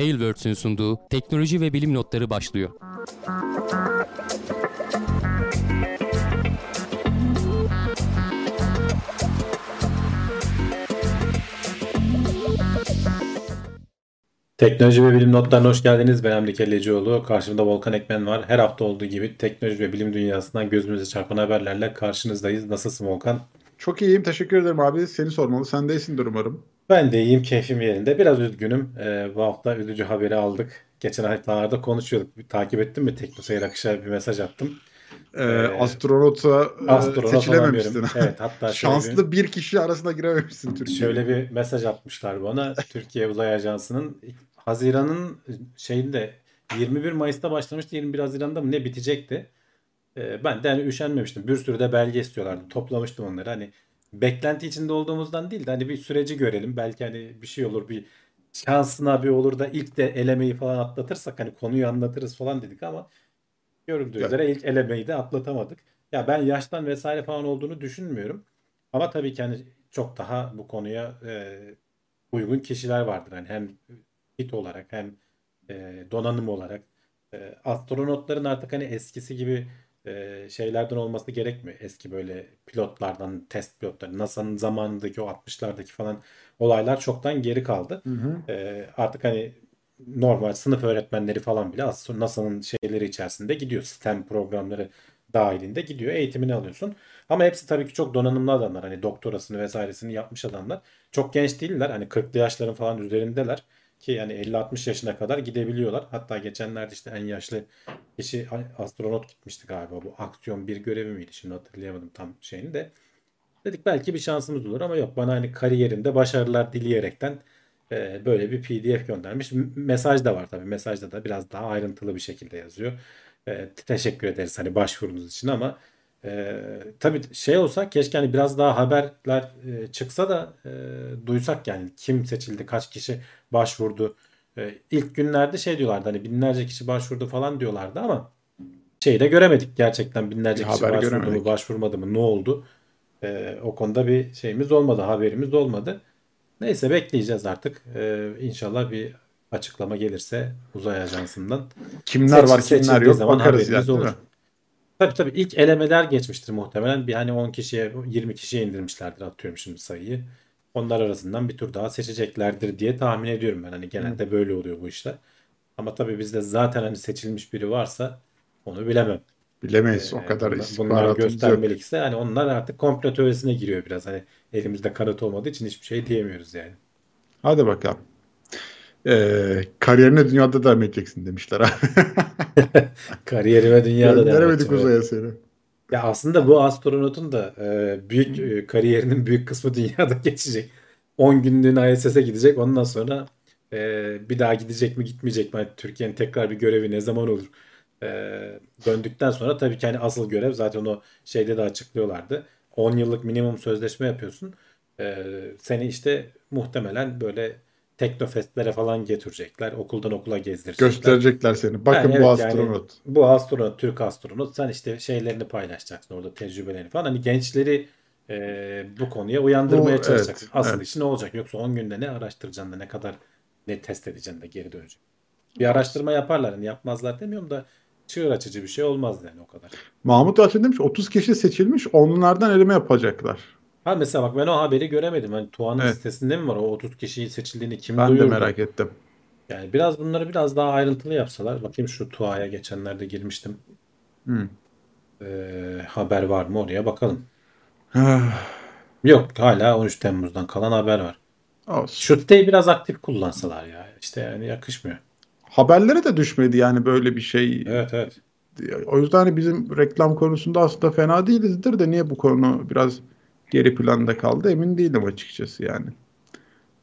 Tailwords'ün sunduğu teknoloji ve bilim notları başlıyor. Teknoloji ve bilim notlarına hoş geldiniz. Ben Hamdi Kellecioğlu. Karşımda Volkan Ekmen var. Her hafta olduğu gibi teknoloji ve bilim dünyasından gözümüze çarpan haberlerle karşınızdayız. Nasılsın Volkan? Çok iyiyim. Teşekkür ederim abi. Seni sormalı. Sen de iyisindir umarım. Ben de iyiyim. Keyfim yerinde. Biraz üzgünüm. Ee, bu hafta üzücü haberi aldık. Geçen haftalarda konuşuyorduk. Bir takip ettin mi? Teknoseyir Akış'a bir mesaj attım. Ee, astronota e, astronot seçilememiştin. olamıyorum. Evet hatta Şanslı bir kişi arasında girememişsin Türkiye'de. Şöyle bir mesaj atmışlar bana. Türkiye Uzay Ajansı'nın Haziran'ın şeyinde 21 Mayıs'ta başlamıştı. 21 Haziran'da mı ne bitecekti. Ee, ben de hani üşenmemiştim. Bir sürü de belge istiyorlardı. Toplamıştım onları. Hani beklenti içinde olduğumuzdan değil de hani bir süreci görelim. Belki hani bir şey olur bir şansına bir olur da ilk de elemeyi falan atlatırsak hani konuyu anlatırız falan dedik ama görüldüğü Evet. üzere ilk elemeyi de atlatamadık. Ya ben yaştan vesaire falan olduğunu düşünmüyorum. Ama tabii ki hani çok daha bu konuya e, uygun kişiler vardır. Hani hem fit olarak hem e, donanım olarak. E, astronotların artık hani eskisi gibi e, şeylerden olması gerekmiyor. Eski böyle pilotlardan, test pilotları, NASA'nın zamanındaki o 60'lardaki falan olaylar çoktan geri kaldı. Hı hı. E, artık hani normal sınıf öğretmenleri falan bile aslında NASA'nın şeyleri içerisinde gidiyor. Sistem programları dahilinde gidiyor. Eğitimini alıyorsun. Ama hepsi tabii ki çok donanımlı adamlar. Hani doktorasını vesairesini yapmış adamlar. Çok genç değiller. Hani 40'lı yaşların falan üzerindeler. Ki yani 50-60 yaşına kadar gidebiliyorlar. Hatta geçenlerde işte en yaşlı kişi astronot gitmişti galiba. Bu aksiyon bir görevi miydi? Şimdi hatırlayamadım tam şeyini de. Dedik belki bir şansımız olur ama yok bana hani kariyerinde başarılar dileyerekten e, böyle bir PDF göndermiş. Mesaj da var tabii. Mesajda da biraz daha ayrıntılı bir şekilde yazıyor. E, teşekkür ederiz hani başvurunuz için ama e, tabii şey olsa keşke hani biraz daha haberler e, çıksa da e, duysak yani kim seçildi, kaç kişi başvurdu. E, ilk günlerde şey diyorlardı hani binlerce kişi başvurdu falan diyorlardı ama şeyi de göremedik gerçekten binlerce Bir kişi başvurdu mu göremedik. başvurmadı mı ne oldu. E, o konuda bir şeyimiz olmadı haberimiz olmadı. Neyse bekleyeceğiz artık. E, inşallah bir açıklama gelirse uzay ajansından. Kimler var Seçil- kimler seçildiği yok zaman bakarız değil olur. Tabii tabii ilk elemeler geçmiştir muhtemelen. Bir hani 10 kişiye 20 kişiye indirmişlerdir atıyorum şimdi sayıyı. Onlar arasından bir tur daha seçeceklerdir diye tahmin ediyorum ben. Hani genelde böyle oluyor bu işler. Ama tabii bizde zaten hani seçilmiş biri varsa onu bilemem. Bilemeyiz o Ee, kadar bunlar, bunlar istihbaratımız yok. göstermelikse hani onlar artık komplo teorisine giriyor biraz. Hani elimizde kanıt olmadığı için hiçbir şey diyemiyoruz yani. Hadi bakalım. Ee, kariyerine dünyada devam edeceksin demişler abi. Kariyerime dünyada devam edeceğim. uzaya seni. Ya aslında bu astronotun da e, büyük e, kariyerinin büyük kısmı dünyada geçecek. 10 günlüğüne ISS'e gidecek. Ondan sonra e, bir daha gidecek mi gitmeyecek mi? Hani Türkiye'nin tekrar bir görevi ne zaman olur? E, döndükten sonra tabii ki hani asıl görev zaten o şeyde de açıklıyorlardı. 10 yıllık minimum sözleşme yapıyorsun. E, seni işte muhtemelen böyle teknofestlere falan götürecekler. Okuldan okula gezdirecekler. Gösterecekler seni. Bakın Ha, bu evet, yani astronot. bu astronot, Türk astronot. Sen işte şeylerini paylaşacaksın orada tecrübelerini falan. Hani gençleri e, bu konuya uyandırmaya Bu çalışacaksın. evet, Asıl evet. işi ne olacak? Yoksa 10 günde ne araştıracaksın da ne kadar ne test edeceksin de geri dönecek. Bir araştırma yaparlar. Hani yapmazlar demiyorum da çığır açıcı bir şey olmaz yani o kadar. Mahmut Yalçın demiş 30 kişi seçilmiş onlardan eleme yapacaklar. Ha mesela bak ben o haberi göremedim. Hani TUA'nın Evet. sitesinde mi var o 30 kişiyi seçildiğini kim Ben de duyurdu? merak ettim. Yani biraz bunları biraz daha ayrıntılı yapsalar. Bakayım şu TUA'ya geçenlerde girmiştim. Hı. Ee, haber var mı oraya bakalım. Yok hala 13 Temmuz'dan kalan haber var. Olsun. Şu siteyi biraz aktif kullansalar ya. İşte yani yakışmıyor. Haberlere de düşmedi yani böyle bir şey. Evet evet. O yüzden hani bizim reklam konusunda aslında fena değilizdir de niye bu konu biraz geri planda kaldı emin değilim açıkçası yani.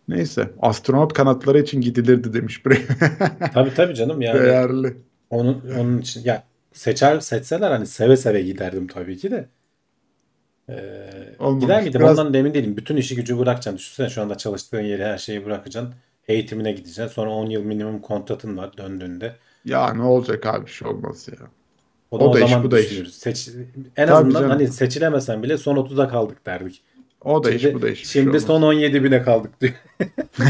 Neyse astronot kanatları için gidilirdi demiş buraya. Tabii tabii canım yani Değerli. onun onun için ya seçer seçseler hani seve seve giderdim tabii ki de. Ee, Olmamış. gider miydim Biraz- ondan da emin değilim. Bütün işi gücü bırakacaksın. Düşünsene şu anda çalıştığın yeri her şeyi bırakacaksın. Eğitimine gideceksin. Sonra 10 yıl minimum kontratın var döndüğünde. Ya ne olacak abi bir şey olmaz ya. O da O o, da iş, zaman bu da iş. Seç, en Tabii azından canım. hani seçilemesen bile son 30'a kaldık derdik. O da iş Şimdi, bu da iş. şey şimdi olmaz. son 17 bine kaldık diyor.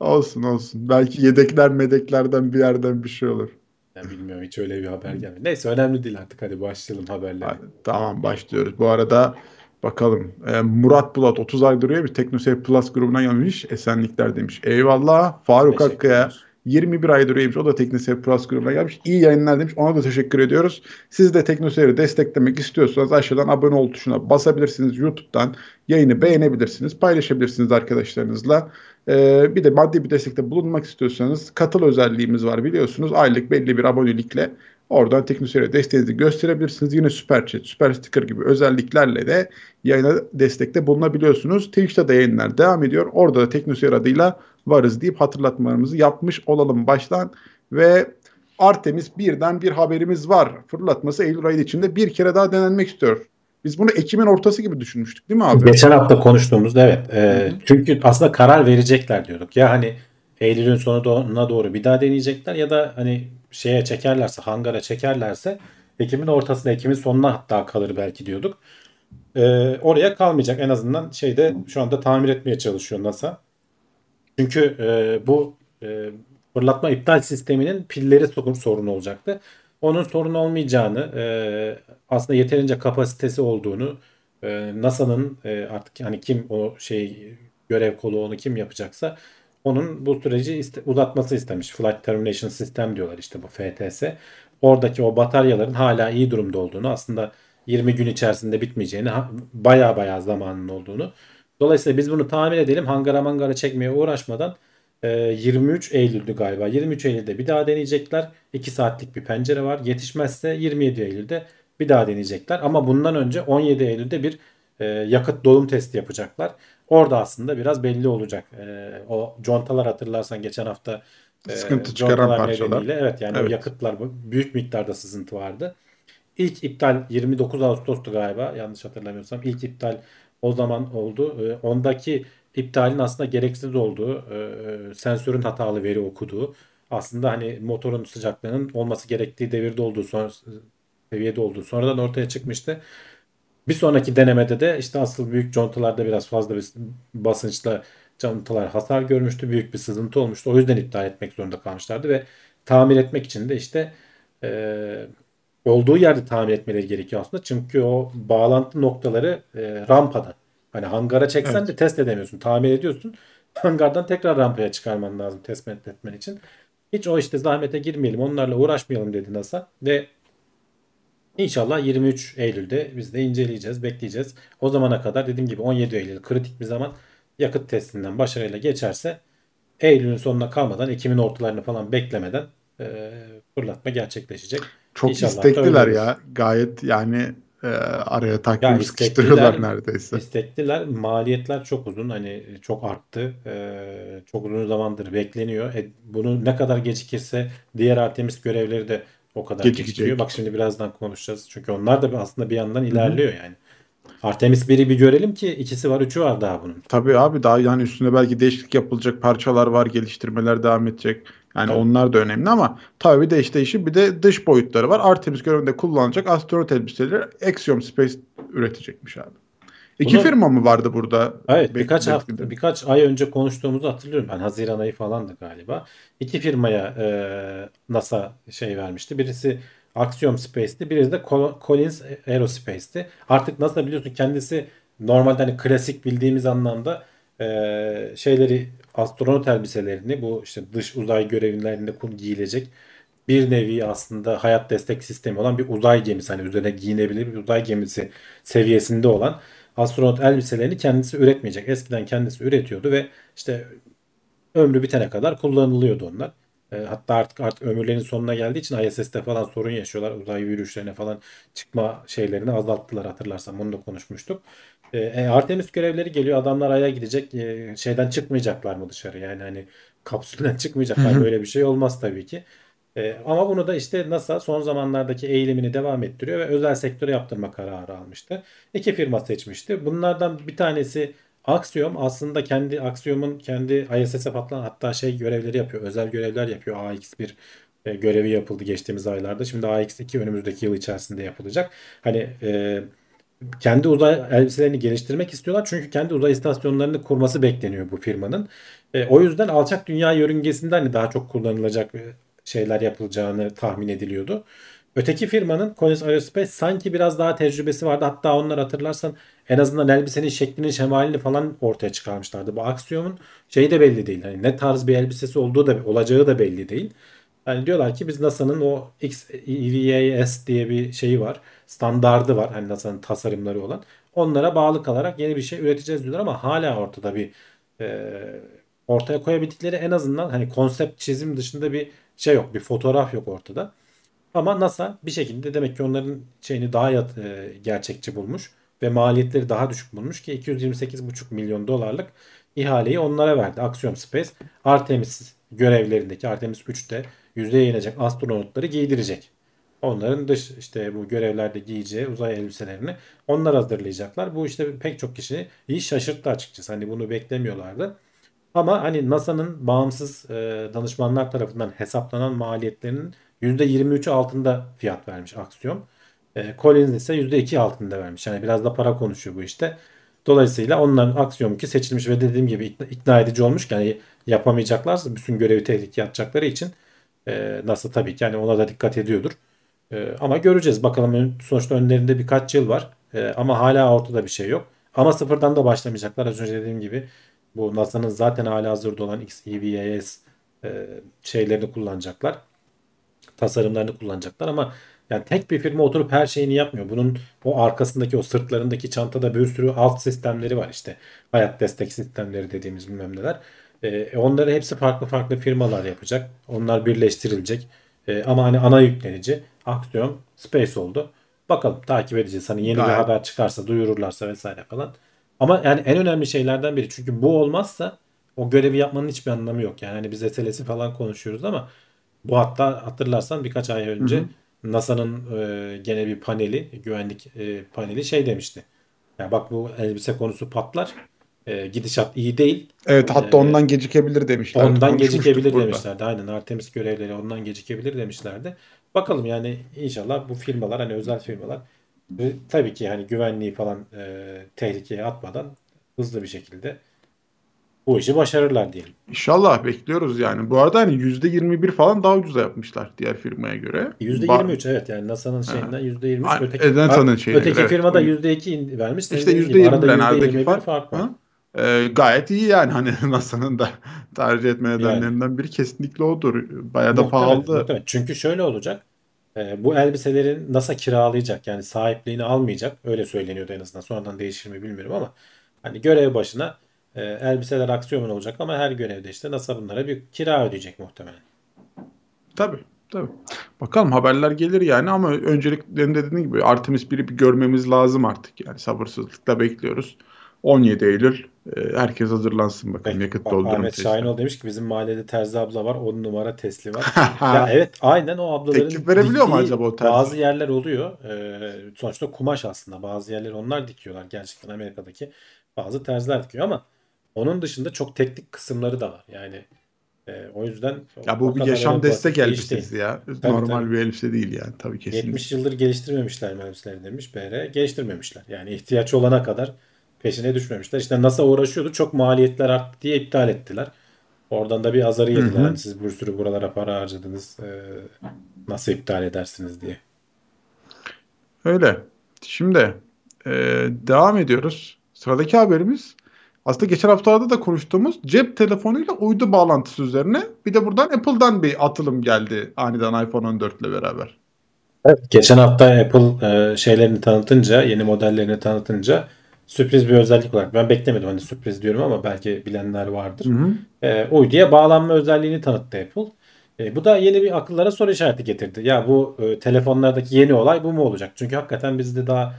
Olsun olsun. Belki yedekler medeklerden bir yerden bir şey olur. Ya bilmiyorum hiç öyle bir haber gelmedi. Neyse önemli değil artık hadi başlayalım haberlere. Hadi, tamam başlıyoruz. Bu arada bakalım. Ee, Murat Bulat 30 ay duruyor bir TeknoSeyir Plus grubuna gelmiş. Esenlikler demiş. Eyvallah. Faruk Teşekkürler. 21 ay duruyormuş. O da TeknoSeyir Plus grubuna gelmiş. İyi yayınlar demiş. Ona da teşekkür ediyoruz. Siz de TeknoSeyir'i desteklemek istiyorsanız aşağıdan abone ol tuşuna basabilirsiniz. YouTube'dan yayını beğenebilirsiniz. Paylaşabilirsiniz arkadaşlarınızla. Ee, bir de maddi bir destekte bulunmak istiyorsanız katıl özelliğimiz var biliyorsunuz. Aylık belli bir abonelikle oradan TeknoSeyir'e desteğinizi gösterebilirsiniz. Yine Süper Chat, Süper Sticker gibi özelliklerle de yayına destekte bulunabiliyorsunuz. Twitch'te de yayınlar devam ediyor. Orada da TeknoSeyir adıyla varız deyip hatırlatmalarımızı yapmış olalım baştan. Ve Artemis birden bir haberimiz var. Fırlatması Eylül ayı içinde bir kere daha denenmek istiyor. Biz bunu Ekim'in ortası gibi düşünmüştük değil mi abi? Geçen hafta konuştuğumuzda evet. E, çünkü aslında karar verecekler diyorduk. Ya hani Eylül'ün sonuna doğru bir daha deneyecekler ya da hani şeye çekerlerse, hangara çekerlerse Ekim'in ortasına, Ekim'in sonuna hatta kalır belki diyorduk. E, oraya kalmayacak. En azından şeyde şu anda tamir etmeye çalışıyor NASA. Çünkü e, bu e, fırlatma iptal sisteminin pilleri sorun, sorun olacaktı. Onun sorun olmayacağını, e, aslında yeterince kapasitesi olduğunu, e, NASA'nın e, artık hani kim o şey görev kolu onu kim yapacaksa onun bu süreci iste, uzatması istemiş. Flight Termination System diyorlar işte bu FTS. Oradaki o bataryaların hala iyi durumda olduğunu, aslında 20 gün içerisinde bitmeyeceğini, baya baya zamanın olduğunu. Dolayısıyla biz bunu tamir edelim. Hangara mangara çekmeye uğraşmadan e, 23 Eylül'dü galiba. 23 Eylül'de bir daha deneyecekler. 2 saatlik bir pencere var. Yetişmezse 27 Eylül'de bir daha deneyecekler. Ama bundan önce 17 Eylül'de bir e, yakıt dolum testi yapacaklar. Orada aslında biraz belli olacak. E, o contalar hatırlarsan geçen hafta e, Sıkıntı çıkaran parçalar. nedeniyle evet yani Evet. yakıtlar büyük miktarda sızıntı vardı. İlk iptal 29 Ağustos'tu galiba yanlış hatırlamıyorsam. İlk iptal o zaman oldu. Ee, Ondaki iptalin aslında gereksiz olduğu, e, sensörün hatalı veri okuduğu, aslında hani motorun sıcaklığının olması gerektiği devirde olduğu, son, seviyede olduğu sonradan ortaya çıkmıştı. Bir sonraki denemede de işte asıl büyük contalarda biraz fazla bir basınçla contalar hasar görmüştü. Büyük bir sızıntı olmuştu. O yüzden iptal etmek zorunda kalmışlardı ve tamir etmek için de işte e, olduğu yerde tamir etmeleri gerekiyor aslında. Çünkü o bağlantı noktaları e, rampada. Hani hangara çeksen Evet. de test edemiyorsun. Tamir ediyorsun. Hangardan tekrar rampaya çıkarman lazım test etmen için. Hiç o işte zahmete girmeyelim. Onlarla uğraşmayalım dedi NASA. Ve İnşallah 23 Eylül'de biz de inceleyeceğiz, bekleyeceğiz. O zamana kadar dediğim gibi 17 Eylül kritik bir zaman yakıt testinden başarıyla geçerse Eylül'ün sonuna kalmadan Ekim'in ortalarını falan beklemeden e, fırlatma gerçekleşecek. Çok İnşallah istekliler ya. Gayet yani e, araya Ya takvim istekliler- sıkıştırıyorlar neredeyse. İstekliler. Maliyetler çok uzun. Hani çok arttı. E, çok uzun zamandır bekleniyor. E, bunu ne kadar gecikirse diğer Artemis görevleri de o kadar Gecikecek. gecikiyor. Bak şimdi birazdan konuşacağız. Çünkü onlar da aslında bir yandan ilerliyor yani. Artemis 1'i bir görelim ki ikisi var, üçü var daha bunun. Tabii abi daha yani üstüne belki değişiklik yapılacak parçalar var, geliştirmeler devam edecek. Yani Tabii. onlar da önemli ama tabii de işte işin bir de dış boyutları var. Artemis görevinde kullanılacak astronot elbiseleri Axiom Space üretecekmiş abi. İki Bunu- firma mı vardı burada? Evet birkaç hafta birkaç ay önce konuştuğumuzu hatırlıyorum ben Haziran ayı falandı galiba. İki firmaya e, NASA şey vermişti. Birisi Axiom Space'ti, birisi de Col- Collins Aerospace'ti. Artık NASA biliyorsun kendisi normalde hani klasik bildiğimiz anlamda e, şeyleri astronot elbiselerini bu işte dış uzay görevlilerinde giyilecek bir nevi aslında hayat destek sistemi olan bir uzay gemisi hani üzerine giyinebilir bir uzay gemisi seviyesinde olan astronot elbiselerini kendisi üretmeyecek. Eskiden kendisi üretiyordu ve işte ömrü bitene kadar kullanılıyordu onlar. E, hatta artık artık ömürlerinin sonuna geldiği için ISS'te falan sorun yaşıyorlar. Uzay yürüyüşlerine falan çıkma şeylerini azalttılar hatırlarsam onu da konuşmuştuk. E, e, Artemis görevleri geliyor. Adamlar Ay'a gidecek. E, şeyden çıkmayacaklar mı dışarı? Yani hani kapsülden çıkmayacaklar. Hı hı. Böyle bir şey olmaz tabii ki. E, ama bunu da işte NASA son zamanlardaki eğilimini devam ettiriyor ve özel sektöre yaptırma kararı almıştı. İki firma seçmişti. Bunlardan bir tanesi Axiom aslında kendi Axiom'un kendi ISS'e patlatan hatta şey görevleri yapıyor. Özel görevler yapıyor. AX1 e, görevi yapıldı geçtiğimiz aylarda. Şimdi AX2 önümüzdeki yıl içerisinde yapılacak. Hani e, kendi uzay elbiselerini geliştirmek istiyorlar. Çünkü kendi uzay istasyonlarını kurması bekleniyor bu firmanın. E, o yüzden alçak dünya yörüngesinde hani daha çok kullanılacak e, şeyler yapılacağını tahmin ediliyordu. Öteki firmanın Collins Aerospace sanki biraz daha tecrübesi vardı. Hatta onlar hatırlarsan en azından elbisenin şeklini, şemalini falan ortaya çıkarmışlardı. Bu Axiom'un şeyi de belli değil. Hani ne tarz bir elbisesi olduğu da olacağı da belli değil. Yani diyorlar ki biz NASA'nın o XEVAS diye bir şeyi var. Standardı var. Hani NASA'nın tasarımları olan. Onlara bağlı kalarak yeni bir şey üreteceğiz diyorlar ama hala ortada bir e, ortaya koyabildikleri en azından hani konsept çizim dışında bir şey yok. Bir fotoğraf yok ortada. Ama NASA bir şekilde demek ki onların şeyini daha yat, e, gerçekçi bulmuş ve maliyetleri daha düşük bulmuş ki 228,5 milyon dolarlık ihaleyi onlara verdi. Axiom Space Artemis görevlerindeki Artemis 3'te yüzdeye inecek astronotları giydirecek. Onların dış işte bu görevlerde giyeceği uzay elbiselerini onlar hazırlayacaklar. Bu işte pek çok kişiyi iyi şaşırttı açıkçası. Hani bunu beklemiyorlardı. Ama hani NASA'nın bağımsız e, danışmanlar tarafından hesaplanan maliyetlerinin %23'ü altında fiyat vermiş aksiyon. E, Collins ise %2 altında vermiş. Yani biraz da para konuşuyor bu işte. Dolayısıyla onların aksiyon ki seçilmiş ve dediğim gibi ikna, ikna edici olmuş. Yani yapamayacaklarsa bütün görevi tehlikeye atacakları için e, NASA tabii ki yani ona da dikkat ediyordur. E, ama göreceğiz. Bakalım sonuçta önlerinde birkaç yıl var. E, ama hala ortada bir şey yok. Ama sıfırdan da başlamayacaklar. Az önce dediğim gibi bu NASA'nın zaten hala hazırda olan XEVAS e, şeylerini kullanacaklar. Tasarımlarını kullanacaklar ama yani tek bir firma oturup her şeyini yapmıyor. Bunun o arkasındaki o sırtlarındaki çantada bir sürü alt sistemleri var işte. Hayat destek sistemleri dediğimiz bilmem neler. E, onları hepsi farklı farklı firmalar yapacak. Onlar birleştirilecek. E, ama hani ana yüklenici Axiom Space oldu. Bakalım takip edeceğiz. Hani yeni Gayet. bir haber çıkarsa duyururlarsa vesaire falan. Ama yani en önemli şeylerden biri. Çünkü bu olmazsa o görevi yapmanın hiçbir anlamı yok. Yani hani biz SLS'i falan konuşuyoruz ama bu hatta hatırlarsan birkaç ay önce NASA'nın e, gene bir paneli, güvenlik e, paneli şey demişti. Ya bak bu elbise konusu patlar. E, gidişat iyi değil. Evet hatta e, ondan gecikebilir demişlerdi. Ondan gecikebilir burada. demişlerdi. Aynen Artemis görevleri ondan gecikebilir demişlerdi. Bakalım yani inşallah bu firmalar hani özel firmalar ve tabii ki hani güvenliği falan e, tehlikeye atmadan hızlı bir şekilde bu işi başarırlar diyelim. İnşallah bekliyoruz yani. Bu arada hani %21 falan daha ucuza yapmışlar diğer firmaya göre. %23 ba- evet yani NASA'nın şeyinden %23 ha. öteki, NASA'nın şeyine öteki evet. firma da %2 vermiş. İşte %20 aradaki fark, fark var. Ee, gayet iyi yani hani NASA'nın da tercih etme nedenlerinden yani. biri kesinlikle odur. Bayağı da muhtemelen, pahalı. Muhtemelen. Çünkü şöyle olacak. E, bu elbiselerin NASA kiralayacak yani sahipliğini almayacak. Öyle söyleniyordu en azından. Sonradan değişir mi bilmiyorum ama hani görev başına e, elbiseler aksiyon olacak ama her görevde işte NASA bunlara bir kira ödeyecek muhtemelen. Tabii. Tabii. Bakalım haberler gelir yani ama önceliklerinde dediğim gibi Artemis 1'i bir görmemiz lazım artık. Yani sabırsızlıkla bekliyoruz. 17 Eylül e, herkes hazırlansın bakalım Peki, yakıt doldurma Ahmet testi. Şahinoğlu demiş ki bizim mahallede terzi abla var 10 numara Tesli var. ya evet aynen o ablaların Teklif verebiliyor mu acaba o terzi? Bazı yerler oluyor. Ee, sonuçta kumaş aslında. Bazı yerleri onlar dikiyorlar. Gerçekten Amerika'daki bazı terziler dikiyor ama onun dışında çok teknik kısımları da var. Yani e, o yüzden ya bu bir yaşam destek elbisesi ya. Tabii, Normal tabii. bir elbise değil yani tabii kesinlikle. 70 yıldır geliştirmemişler elbiseleri demiş BR. Geliştirmemişler. Yani ihtiyaç olana kadar peşine düşmemişler. İşte NASA uğraşıyordu. Çok maliyetler arttı diye iptal ettiler. Oradan da bir azarı yediler. Hı hı. Hani siz bir sürü buralara para harcadınız. E, nasıl iptal edersiniz diye. Öyle. Şimdi e, devam ediyoruz. Sıradaki haberimiz aslında geçen haftalarda da konuştuğumuz cep telefonuyla uydu bağlantısı üzerine bir de buradan Apple'dan bir atılım geldi aniden iPhone 14 ile beraber. Evet, geçen hafta Apple e, şeylerini tanıtınca, yeni modellerini tanıtınca sürpriz bir özellik olarak ben beklemedim hani sürpriz diyorum ama belki bilenler vardır. Hı hı. E, uyduya bağlanma özelliğini tanıttı Apple. E, bu da yeni bir akıllara soru işareti getirdi. Ya bu e, telefonlardaki yeni olay bu mu olacak? Çünkü hakikaten bizde daha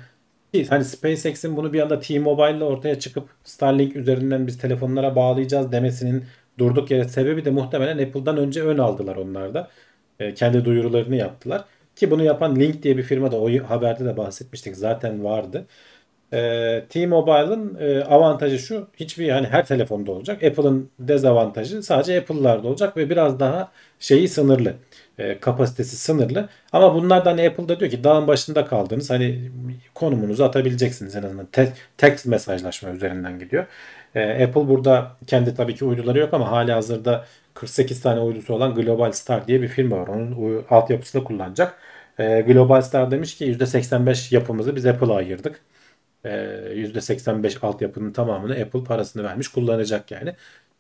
hani SpaceX'in bunu bir anda T-Mobile ile ortaya çıkıp Starlink üzerinden biz telefonlara bağlayacağız demesinin durduk yere sebebi de muhtemelen Apple'dan önce ön aldılar onlar da. E, kendi duyurularını yaptılar. Ki bunu yapan Link diye bir firma da o haberde de bahsetmiştik zaten vardı. E, T-Mobile'ın e, avantajı şu. Hiçbir hani her telefonda olacak. Apple'ın dezavantajı sadece Apple'larda olacak ve biraz daha şeyi sınırlı. E, kapasitesi sınırlı. Ama bunlardan hani Apple'da diyor ki dağın başında kaldınız. Hani konumunuzu atabileceksiniz en azından. Te- text mesajlaşma üzerinden gidiyor. E, Apple burada kendi tabii ki uyduları yok ama hali hazırda 48 tane uydusu olan Global Star diye bir firma var. Onun altyapısını kullanacak. E, Global Star demiş ki %85 yapımızı biz Apple'a ayırdık. E, %85 altyapının tamamını Apple parasını vermiş kullanacak yani.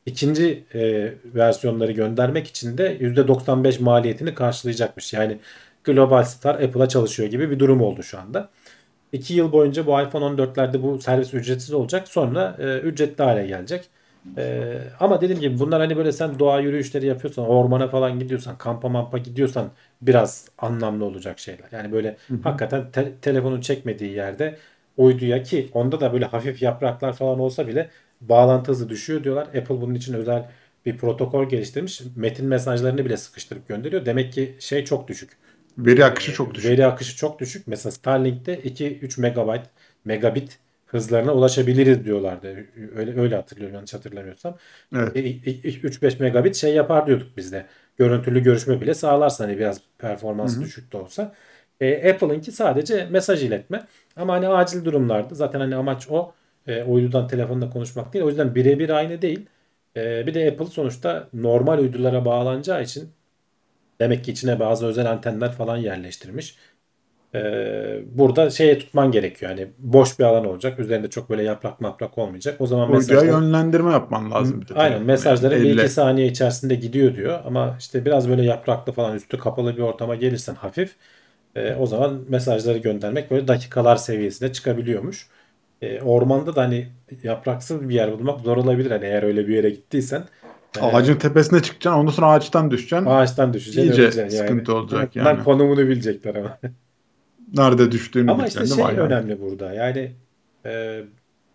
İkinci e, versiyonları göndermek için de %95 maliyetini karşılayacakmış. Yani Global Star Apple'a çalışıyor gibi bir durum oldu şu anda. 2 yıl boyunca bu iPhone 14'lerde bu servis ücretsiz olacak. Sonra e, ücretli hale gelecek. E, ama dediğim gibi bunlar hani böyle sen doğa yürüyüşleri yapıyorsan, ormana falan gidiyorsan, kampa mampa gidiyorsan biraz anlamlı olacak şeyler. Yani böyle hakikaten te- telefonun çekmediği yerde uyduya ki onda da böyle hafif yapraklar falan olsa bile bağlantı hızı düşüyor diyorlar. Apple bunun için özel bir protokol geliştirmiş. Metin mesajlarını bile sıkıştırıp gönderiyor. Demek ki şey çok düşük. Veri akışı çok düşük. Veri akışı çok düşük. Mesela Starlink'te 2-3 megabayt, megabit hızlarına ulaşabiliriz diyorlardı. Öyle öyle hatırlıyorum yanlış hatırlamıyorsam. Evet. 3-5 megabit şey yapar diyorduk biz de. Görüntülü görüşme bile sağlarsa hani biraz performans düşük de olsa. E, Apple'ınki sadece mesaj iletme. Ama hani acil durumlarda zaten hani amaç o. E, uydudan telefonla konuşmak değil. O yüzden birebir aynı değil. E, bir de Apple sonuçta normal uydulara bağlanacağı için demek ki içine bazı özel antenler falan yerleştirmiş. Ee, burada şeye tutman gerekiyor. Yani boş bir alan olacak. Üzerinde çok böyle yaprak maprak olmayacak. O zaman mesajlar yönlendirme yapman lazım. bir de Aynen telefona. mesajların Yani bir iki saniye içerisinde gidiyor diyor. Ama işte biraz böyle yapraklı falan üstü kapalı bir ortama gelirsen hafif e, o zaman mesajları göndermek böyle dakikalar seviyesine çıkabiliyormuş. E, ormanda da hani yapraksız bir yer bulmak zor olabilir. Hani eğer öyle bir yere gittiysen. Ağacın tepesine çıkacaksın. Ondan sonra ağaçtan düşeceksin. ağaçtan düşeceksin. İyice yani. sıkıntı olacak Bunlar yani. konumunu bilecekler ama. Nerede düştüğünü Ama işte şey önemli burada. Yani e,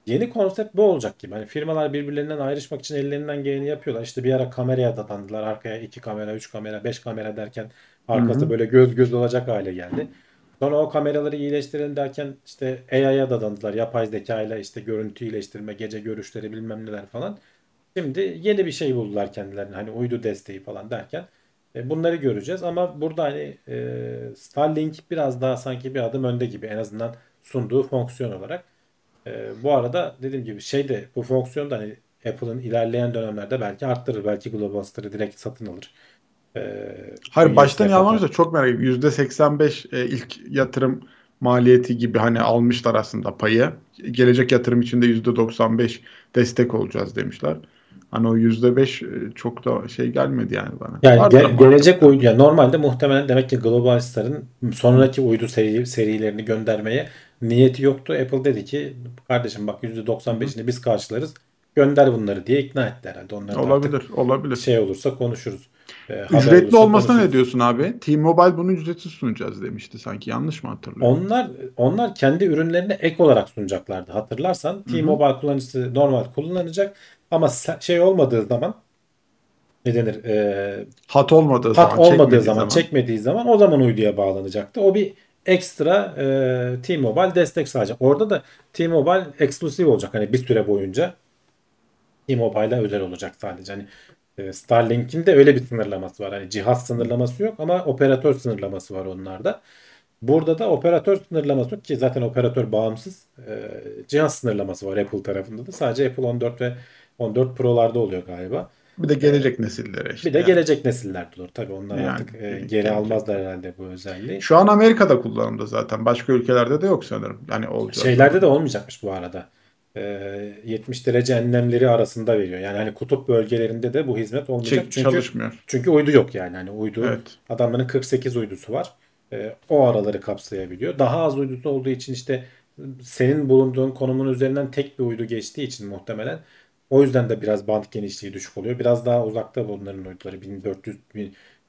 yeni konsept bu olacak gibi. Hani firmalar birbirlerinden ayrışmak için ellerinden geleni yapıyorlar. İşte bir ara kameraya dadandılar. Arkaya iki kamera, üç kamera, beş kamera derken arkası Hı hı. böyle göz göz olacak hale geldi. Sonra o kameraları iyileştirelim derken işte AI'ya dadandılar. Yapay zeka ile işte görüntü iyileştirme, gece görüşleri bilmem neler falan. Şimdi yeni bir şey buldular kendilerine. Hani uydu desteği falan derken e, bunları göreceğiz ama burada hani e, Starlink biraz daha sanki bir adım önde gibi en azından sunduğu fonksiyon olarak. E, bu arada dediğim gibi şey de bu fonksiyon da hani Apple'ın ilerleyen dönemlerde belki arttırır. Belki Globalstar'ı direkt satın alır. E, Hayır baştan katar. almamışsa çok merak ediyorum. %85 e, ilk yatırım maliyeti gibi hani almışlar aslında payı. Gelecek yatırım için de %95 destek olacağız demişler. Hani o %5 e, çok da şey gelmedi yani bana. Yani Vardır ge- gelecek uydu yani normalde muhtemelen demek ki Globalstar'ın sonraki uydu seri, serilerini göndermeye niyeti yoktu. Apple dedi ki kardeşim bak %95'ini biz karşılarız. Gönder bunları diye ikna etti herhalde. Onlar da artık Olabilir, olabilir. şey olursa konuşuruz. Haber Ücretli olmasına konuşuruz. ne diyorsun abi? T-Mobile bunu ücretsiz sunacağız demişti sanki. Yanlış mı hatırlıyorum? Onlar onlar kendi ürünlerini ek olarak sunacaklardı. Hatırlarsan T-Mobile kullanıcısı normal kullanacak ama şey olmadığı zaman ne denir? Ee, Hat olmadığı Hat zaman, olmadığı çekmediği zaman, çekmediği zaman o zaman uyduya bağlanacaktı. O bir ekstra e, T-Mobile destek sağlayacak. Orada da T-Mobile eksklusif olacak hani bir süre boyunca T-Mobile'a özel olacak sadece. Hani e, Starlink'in de öyle bir sınırlaması var. Hani cihaz sınırlaması yok ama operatör sınırlaması var onlarda. Burada da operatör sınırlaması yok ki zaten operatör bağımsız e, cihaz sınırlaması var Apple tarafında da. Sadece Apple 14 ve 14 Pro'larda oluyor galiba. Bir de gelecek nesillere işte. Bir de yani. gelecek nesillerde olur. Tabii onlar Yani, artık e, gelecek. geri almazlar herhalde bu özelliği. Şu an Amerika'da kullanımda zaten. Başka ülkelerde de yok sanırım. Yani olacak. Şeylerde de olmayacakmış bu arada. E, 70 derece enlemleri arasında veriyor. Yani hani kutup bölgelerinde de bu hizmet olmayacak. Çek- çünkü çalışmıyor. çünkü uydu yok yani. Hani uydu Evet. adamların 48 uydusu var. E, o araları kapsayabiliyor. Daha az uydusu olduğu için işte senin bulunduğun konumun üzerinden tek bir uydu geçtiği için muhtemelen o yüzden de biraz band genişliği düşük oluyor. Biraz daha uzakta bunların uyduları 1400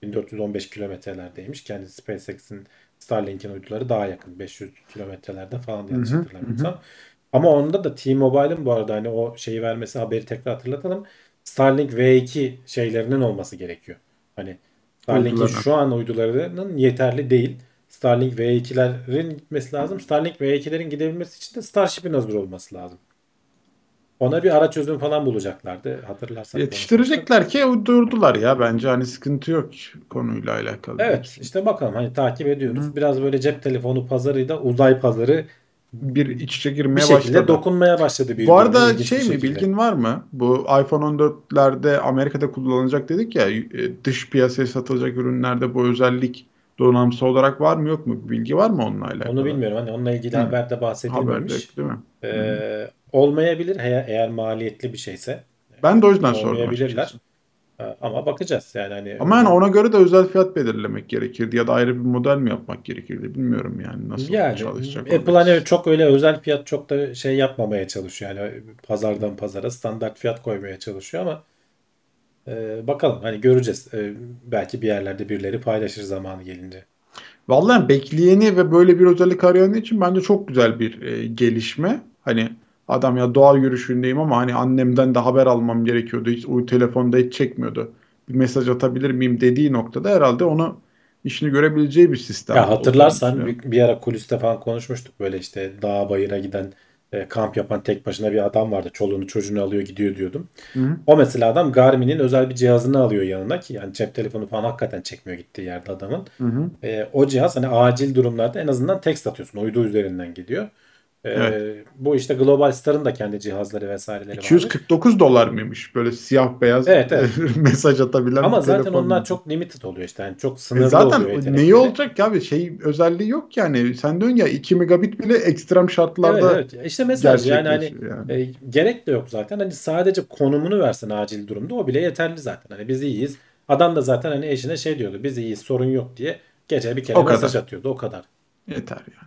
1415 kilometrelerdeymiş. Kendi SpaceX'in Starlink'in uyduları daha yakın 500 kilometrelerde falan yanlış hatırlamıyorsam. Ama onda da T-Mobile'ın bu arada hani o şeyi vermesi haberi tekrar hatırlatalım. Starlink V2 şeylerinin olması gerekiyor. Hani Starlink'in şu an uydularının yeterli değil. Starlink V2'lerin gitmesi lazım. Starlink V2'lerin gidebilmesi için de Starship'in hazır olması lazım. Ona bir ara çözüm falan bulacaklardı. Hatırlarsan. Yetiştirecekler ki uydurdular ya bence hani sıkıntı yok konuyla alakalı. Evet işte bakalım hani takip ediyoruz. Biraz böyle cep telefonu pazarıyla uzay pazarı Bir iç içe bir girmeye şekilde başladı. dokunmaya başladı. birbirine Bu arada ilginç şey bir mi şekilde. bilgin var mı? Bu iPhone 14'lerde Amerika'da kullanılacak dedik ya e, dış piyasaya satılacak ürünlerde bu özellik donanımsal olarak var mı yok mu? Bir bilgi var mı onunla alakalı? Onu bilmiyorum. Hani onunla ilgili Hı. haberde Haberde bahsedilmemiş. yok, değil mi? Ee, olmayabilir eğer, eğer maliyetli bir şeyse. Ben de o yüzden sordum Olmayabilirler. Ama bakacağız yani hani. Ama yani ona göre de özel fiyat belirlemek gerekirdi ya da ayrı bir model mi yapmak gerekirdi bilmiyorum yani nasıl yani çalışacak. Apple hani çok öyle özel fiyat çok da şey yapmamaya çalışıyor. Yani pazardan pazara standart fiyat koymaya çalışıyor ama e, bakalım hani göreceğiz. E, belki bir yerlerde birileri paylaşır zamanı gelince. Vallahi bekleyeni ve böyle bir özellik arayan için bence çok güzel bir e, gelişme. Hani adam ya doğa yürüyüşündeyim ama hani annemden de haber almam gerekiyordu. Hiç o telefonda hiç çekmiyordu. Bir mesaj atabilir miyim dediği noktada herhalde onu işini görebileceği bir sistem. Ya hatırlarsan bir, bir ara kuliste falan konuşmuştuk böyle işte dağa bayıra giden e, kamp yapan tek başına bir adam vardı. Çoluğunu çocuğunu alıyor gidiyor diyordum. Hı hı. O mesela adam Garmin'in özel bir cihazını alıyor yanına ki yani cep telefonu falan hakikaten çekmiyor gittiği yerde adamın. Hı hı. E, o cihaz hani acil durumlarda en azından tekst atıyorsun. Uydu üzerinden gidiyor. E, Evet. Bu işte Global Star'ın da kendi cihazları vesaireleri vardı. 249 dolar mıymış böyle siyah beyaz Evet, evet. mesaj atabilen Ama zaten telefon. onlar çok limited oluyor işte. Yani çok E sınırlı zaten oluyor yetenekleri. neyi olacak ki abi şey özelliği yok yani. Sen diyorsun ya 2 megabit bile ekstrem şartlarda Evet, evet. İşte mesaj yani hani yani. E, gerek de yok zaten. Hani sadece konumunu versin acil durumda. O bile yeterli zaten. Hani biz iyiyiz. Adam da zaten hani eşine şey diyordu. Biz iyiyiz sorun yok diye. Gece bir kere O mesaj kadar. atıyordu. O kadar. Yeter yani.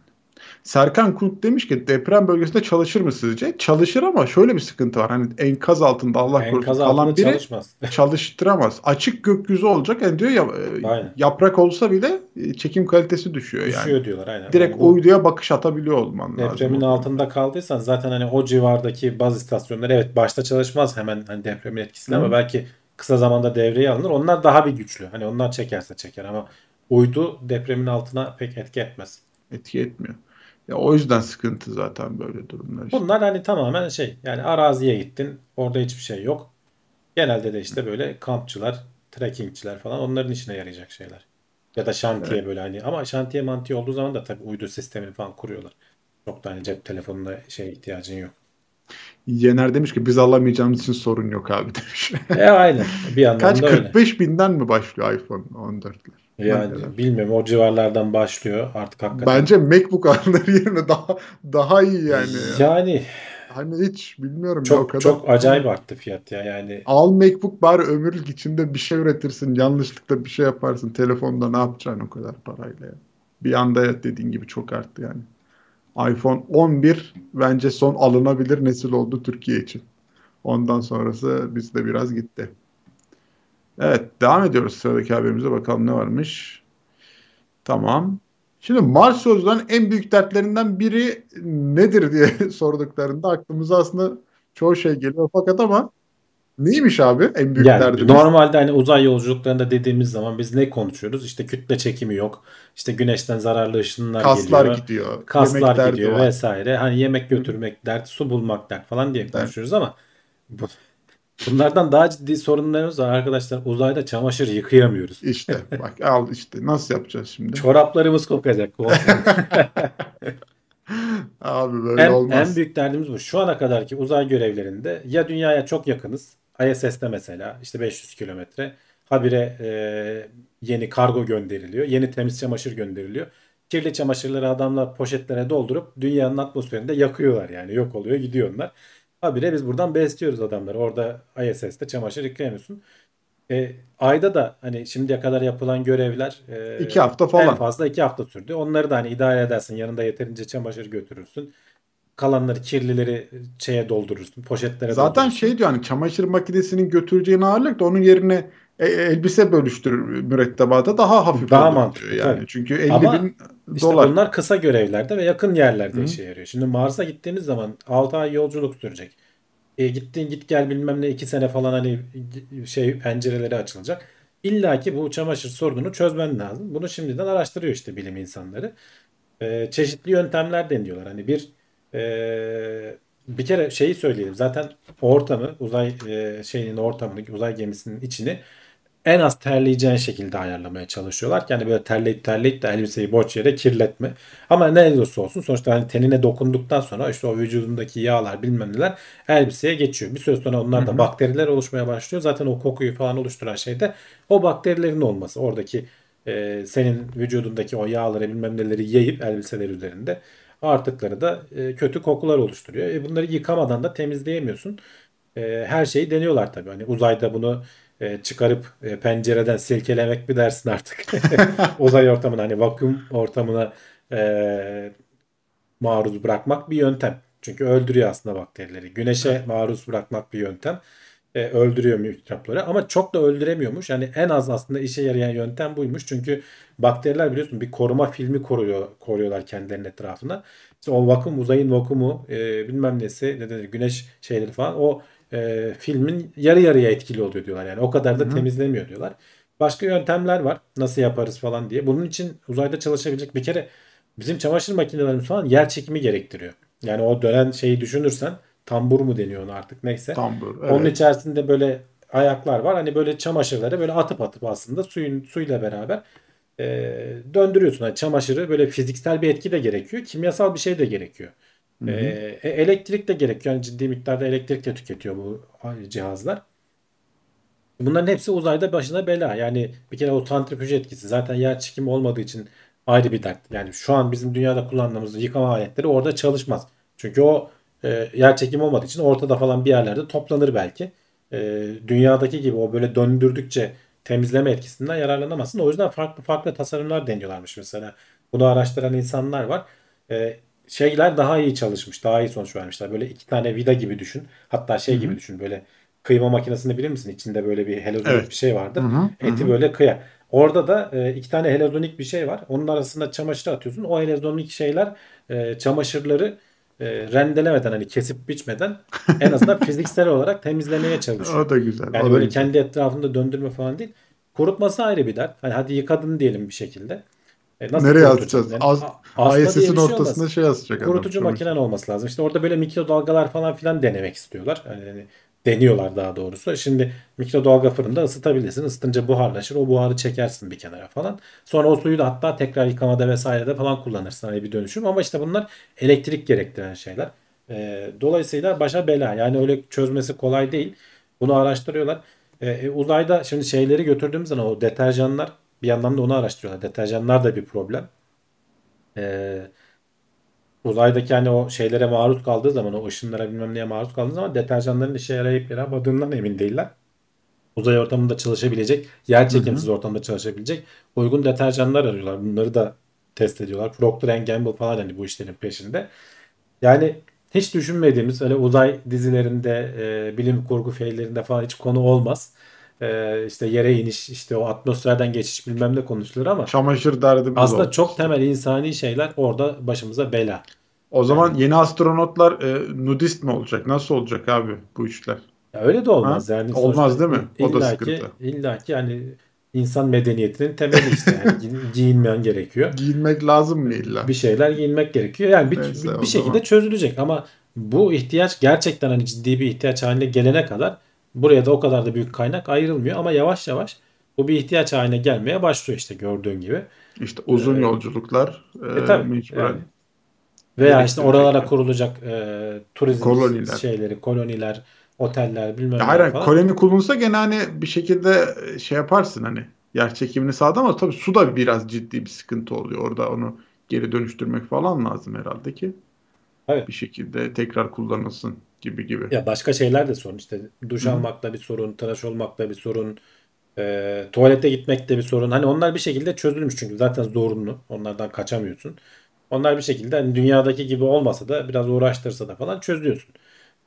Serkan Kurt demiş ki deprem bölgesinde çalışır mı sizce? Çalışır ama şöyle bir sıkıntı var. Hani enkaz altında Allah korusun Enkaz kalan altında biri çalışmaz. çalıştıramaz. Açık gökyüzü olacak. Yani diyor ya e, Aynen. yaprak olsa bile e, çekim kalitesi düşüyor yani. Düşüyor diyorlar aynen. Direkt Yani uyduya bakış atabiliyor olman lazım. depremin altında kaldıysan zaten hani o civardaki baz istasyonları evet başta çalışmaz hemen hani depremin etkisiyle ama belki kısa zamanda devreye alınır. Onlar daha bir güçlü. Hani onlar çekerse çeker ama uydu depremin altına pek etki etmez. Etki etmiyor. Ya o yüzden sıkıntı zaten böyle durumlar işte. Bunlar hani tamamen şey yani araziye gittin orada hiçbir şey yok. Genelde de işte böyle kampçılar, trekkingçiler falan onların işine yarayacak şeyler. Ya da şantiye böyle hani ama şantiye mantiye olduğu zaman da tabii uydu sistemini falan kuruyorlar. Çok da hani cep telefonunda şey ihtiyacın yok. Yener demiş ki biz alamayacağımız için sorun yok abi demiş. E aynen bir yandan Kaç da öyle. 45 binden mi başlıyor iPhone 14'ler? Yani bilmiyorum o civarlardan başlıyor artık hakikaten. Bence MacBook alınır yerine daha daha iyi yani. Yani Hani hiç bilmiyorum ya o çok kadar. çok acayip arttı fiyat ya yani. Al MacBook bari ömürlük içinde bir şey üretirsin. Yanlışlıkla bir şey yaparsın. Telefonda ne yapacaksın o kadar parayla ya. Bir anda dediğin gibi çok arttı yani. iPhone 11 bence son alınabilir nesil oldu Türkiye için. Ondan sonrası bizde biraz gitti. Evet devam ediyoruz sıradaki haberimize bakalım ne varmış. Tamam. Şimdi Mars yolcularının en büyük dertlerinden biri nedir diye sorduklarında aklımıza aslında çoğu şey geliyor fakat ama neymiş abi en büyük Yani derdimiz? normalde hani uzay yolculuklarında dediğimiz zaman biz ne konuşuyoruz? İşte kütle çekimi yok. İşte güneşten zararlı ışınlar Kaslar geliyor. gidiyor. yemek Kaslar gidiyor var. vesaire. Hani yemek götürmek dert, su bulmak dert falan diye konuşuyoruz ama bu, bunlardan daha ciddi sorunlarımız var arkadaşlar. Uzayda çamaşır yıkayamıyoruz. İşte bak al işte nasıl yapacağız şimdi? Çoraplarımız kokacak. Abi böyle en, olmaz. en büyük derdimiz bu. Şu ana kadarki uzay görevlerinde ya dünyaya çok yakınız. ISS'te mesela işte 500 kilometre. Habire e, yeni kargo gönderiliyor. Yeni temiz çamaşır gönderiliyor. Kirli çamaşırları adamlar poşetlere doldurup dünyanın atmosferinde yakıyorlar yani. Yok oluyor gidiyor onlar. Habire biz buradan besliyoruz adamları. Orada ISS'te çamaşır yıkayamıyorsun. E, ayda da hani şimdiye kadar yapılan görevler e, İki hafta falan. en fazla iki hafta sürdü. Onları da hani idare edersin. Yanında yeterince çamaşır götürürsün. Kalanları kirlileri şeye doldurursun. Poşetlere Zaten doldurursun. şey diyor hani çamaşır makinesinin götüreceğin ağırlık da onun yerine e- elbise bölüştür mürettebata daha hafif Daha olur mantıklı, yani. tabii. Çünkü 50 Ama bin İşte dolar. bunlar kısa görevlerde ve yakın yerlerde Hı. işe yarıyor. Şimdi Mars'a gittiğimiz zaman 6 ay yolculuk sürecek. E, gittin git gel bilmem ne 2 sene falan hani şey pencereleri açılacak. İlla ki bu çamaşır sorununu çözmen lazım. Bunu şimdiden araştırıyor işte bilim insanları. Ee, çeşitli yöntemler deniyorlar. Hani bir e, bir kere şeyi söyleyelim. Zaten ortamı uzay e, şeyinin ortamını uzay gemisinin içini en az terleyeceğin şekilde ayarlamaya çalışıyorlar. Yani böyle terleyip terleyip de elbiseyi boş yere kirletme. Ama ne olursa olsun sonuçta hani tenine dokunduktan sonra işte o vücudundaki yağlar bilmem neler elbiseye geçiyor. Bir süre sonra onlar da bakteriler oluşmaya başlıyor. Zaten o kokuyu falan oluşturan şey de o bakterilerin olması. Oradaki e, senin vücudundaki o yağları bilmem neleri yayıp elbiseler üzerinde artıkları da e, kötü kokular oluşturuyor. E, bunları yıkamadan da temizleyemiyorsun. E, her şeyi deniyorlar tabii. Hani uzayda bunu e, çıkarıp e, pencereden silkelemek mi dersin artık? Uzay ortamına hani vakum ortamına e, maruz bırakmak bir yöntem. Çünkü öldürüyor aslında bakterileri. Güneşe maruz bırakmak bir yöntem. E, öldürüyor mikropları ama çok da öldüremiyormuş. Yani en az aslında işe yarayan yöntem buymuş. Çünkü bakteriler biliyorsun bir koruma filmi koruyor, koruyorlar kendilerinin etrafına. İşte o vakum uzayın vakumu e, bilmem nesi ne denir güneş şeyleri falan o e, filmin yarı yarıya etkili oluyor diyorlar. Yani o kadar da Hı-hı. temizlemiyor diyorlar. Başka yöntemler var. Nasıl yaparız falan diye. Bunun için uzayda çalışabilecek bir kere bizim çamaşır makinelerimiz falan yer çekimi gerektiriyor. Yani o dönen şeyi düşünürsen tambur mu deniyor ona artık neyse. Tambur. Onun Evet. içerisinde böyle ayaklar var. Hani böyle çamaşırları böyle atıp atıp aslında suyun suyla beraber e, döndürüyorsun. Hani çamaşırı böyle fiziksel bir etki de gerekiyor. Kimyasal bir şey de gerekiyor. Hı hı. e, elektrik de gerekiyor. Yani ciddi miktarda elektrik de tüketiyor bu cihazlar. Bunların hepsi uzayda başına bela. Yani bir kere o santrifüj etkisi zaten yer çekimi olmadığı için ayrı bir dert. Yani şu an bizim dünyada kullandığımız yıkama aletleri orada çalışmaz. Çünkü o e, yer çekimi olmadığı için ortada falan bir yerlerde toplanır belki. E, dünyadaki gibi o böyle döndürdükçe temizleme etkisinden yararlanamazsın. O yüzden farklı farklı tasarımlar deniyorlarmış mesela. Bunu araştıran insanlar var. E, şeyler daha iyi çalışmış. Daha iyi sonuç vermişler. Böyle iki tane vida gibi düşün. Hatta şey Hı gibi düşün. Böyle kıyma makinesini bilir misin? İçinde böyle bir heliozonik Evet. bir şey vardır. hı. Hı Eti hı. böyle kıya. Orada da e, iki tane heliozonik bir şey var. Onun arasında çamaşır atıyorsun. O heliozonik şeyler e, çamaşırları e, rendelemeden hani kesip biçmeden en azından fiziksel olarak temizlemeye çalışıyor. O da güzel. Yani da böyle güzel. kendi etrafında döndürme falan değil. Kurutması ayrı bir dert. Hani hadi yıkadın diyelim bir şekilde. E, nasıl Nereye atacağız? Yani Az, ISS'in şey olmaz. ortasına şey adam. Kurutucu makinen olması lazım. İşte orada böyle mikrodalgalar falan filan denemek istiyorlar. Yani deniyorlar daha doğrusu. Şimdi mikrodalga fırında ısıtabilirsin. Isıtınca buharlaşır. O buharı çekersin bir kenara falan. Sonra o suyu da hatta tekrar yıkamada vesairede falan kullanırsın. Hani bir dönüşüm. Ama işte bunlar elektrik gerektiren şeyler. Ee, dolayısıyla başa bela. Yani öyle çözmesi kolay değil. Bunu araştırıyorlar. Ee, e, uzayda şimdi şeyleri götürdüğümüz zaman o deterjanlar bir yandan da onu araştırıyorlar. Deterjanlar da bir problem. Ee, uzaydaki hani o şeylere maruz kaldığı zaman o ışınlara bilmem neye maruz kaldığı zaman deterjanların işe yarayıp yaramadığından emin değiller. Uzay ortamında çalışabilecek, yer çekimsiz ortamda çalışabilecek uygun deterjanlar arıyorlar. Bunları da test ediyorlar. Procter Gamble falan hani bu işlerin peşinde. Yani hiç düşünmediğimiz öyle uzay dizilerinde, e, bilim kurgu filmlerinde falan hiç konu olmaz. E, işte yere iniş, işte o atmosferden geçiş bilmem ne konuşulur ama Çamaşır derdimiz aslında oldu. çok temel insani şeyler orada başımıza bela. O zaman Yani yeni astronotlar e, nudist mi olacak? Nasıl olacak abi bu işler? ya öyle de Ha? olmaz yani sonuçta Olmaz değil mi? O da illaki sıkıntı. illaki yani insan medeniyetinin temeli işte yani gi- giyinmen gerekiyor. Giyinmek lazım mı illa? Bir şeyler giyinmek gerekiyor. Yani bir, Neyse bir şekilde zaman. çözülecek ama bu ihtiyaç gerçekten hani ciddi bir ihtiyaç haline gelene kadar buraya da o kadar da büyük kaynak ayrılmıyor ama yavaş yavaş bu bir ihtiyaç haline gelmeye başlıyor işte gördüğün gibi. İşte uzun Ee, yolculuklar e, e tabii mecburen yani. Veya işte oralara kurulacak e, turizm Koloniler. şeyleri, koloniler, oteller bilmem hayır, falan. koloni kurulsa gene hani bir şekilde şey yaparsın hani yer çekimini sağda ama tabii su da biraz ciddi bir sıkıntı oluyor. Orada onu geri dönüştürmek falan lazım herhalde ki Evet. bir şekilde tekrar kullanılsın gibi gibi. Ya başka şeyler de sorun işte duş Hı hı. almakta bir sorun, tıraş olmakta bir sorun, e, tuvalete gitmekte bir sorun. Hani onlar bir şekilde çözülmüş çünkü zaten zorunlu. Onlardan kaçamıyorsun. Onlar bir şekilde hani dünyadaki gibi olmasa da biraz uğraştırsa da falan çözüyorsun.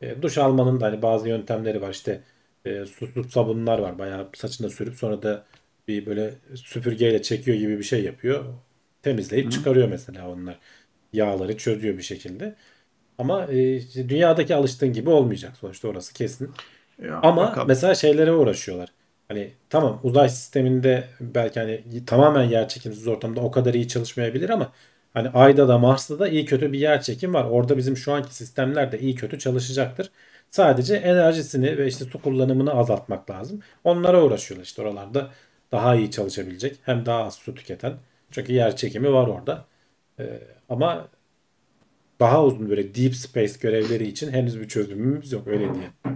E, duş almanın da hani bazı yöntemleri var. İşte e, susuz sabunlar var. Bayağı saçına sürüp sonra da bir böyle süpürgeyle çekiyor gibi bir şey yapıyor. Temizleyip Hı. çıkarıyor mesela onlar. Yağları çözüyor bir şekilde. Ama e, işte dünyadaki alıştığın gibi olmayacak sonuçta orası kesin. Ya Ama bakalım. mesela şeylere uğraşıyorlar. Hani tamam uzay sisteminde belki hani tamamen yer çekimsiz ortamda o kadar iyi çalışmayabilir ama hani Ay'da da Mars'ta da iyi kötü bir yer çekim var. Orada bizim şu anki sistemler de iyi kötü çalışacaktır. Sadece enerjisini ve işte su kullanımını azaltmak lazım. Onlara uğraşıyorlar işte oralarda daha iyi çalışabilecek hem daha az su tüketen. Çünkü yer çekimi var orada. Ee, ama daha uzun böyle deep space görevleri için henüz bir çözümümüz yok öyle diye.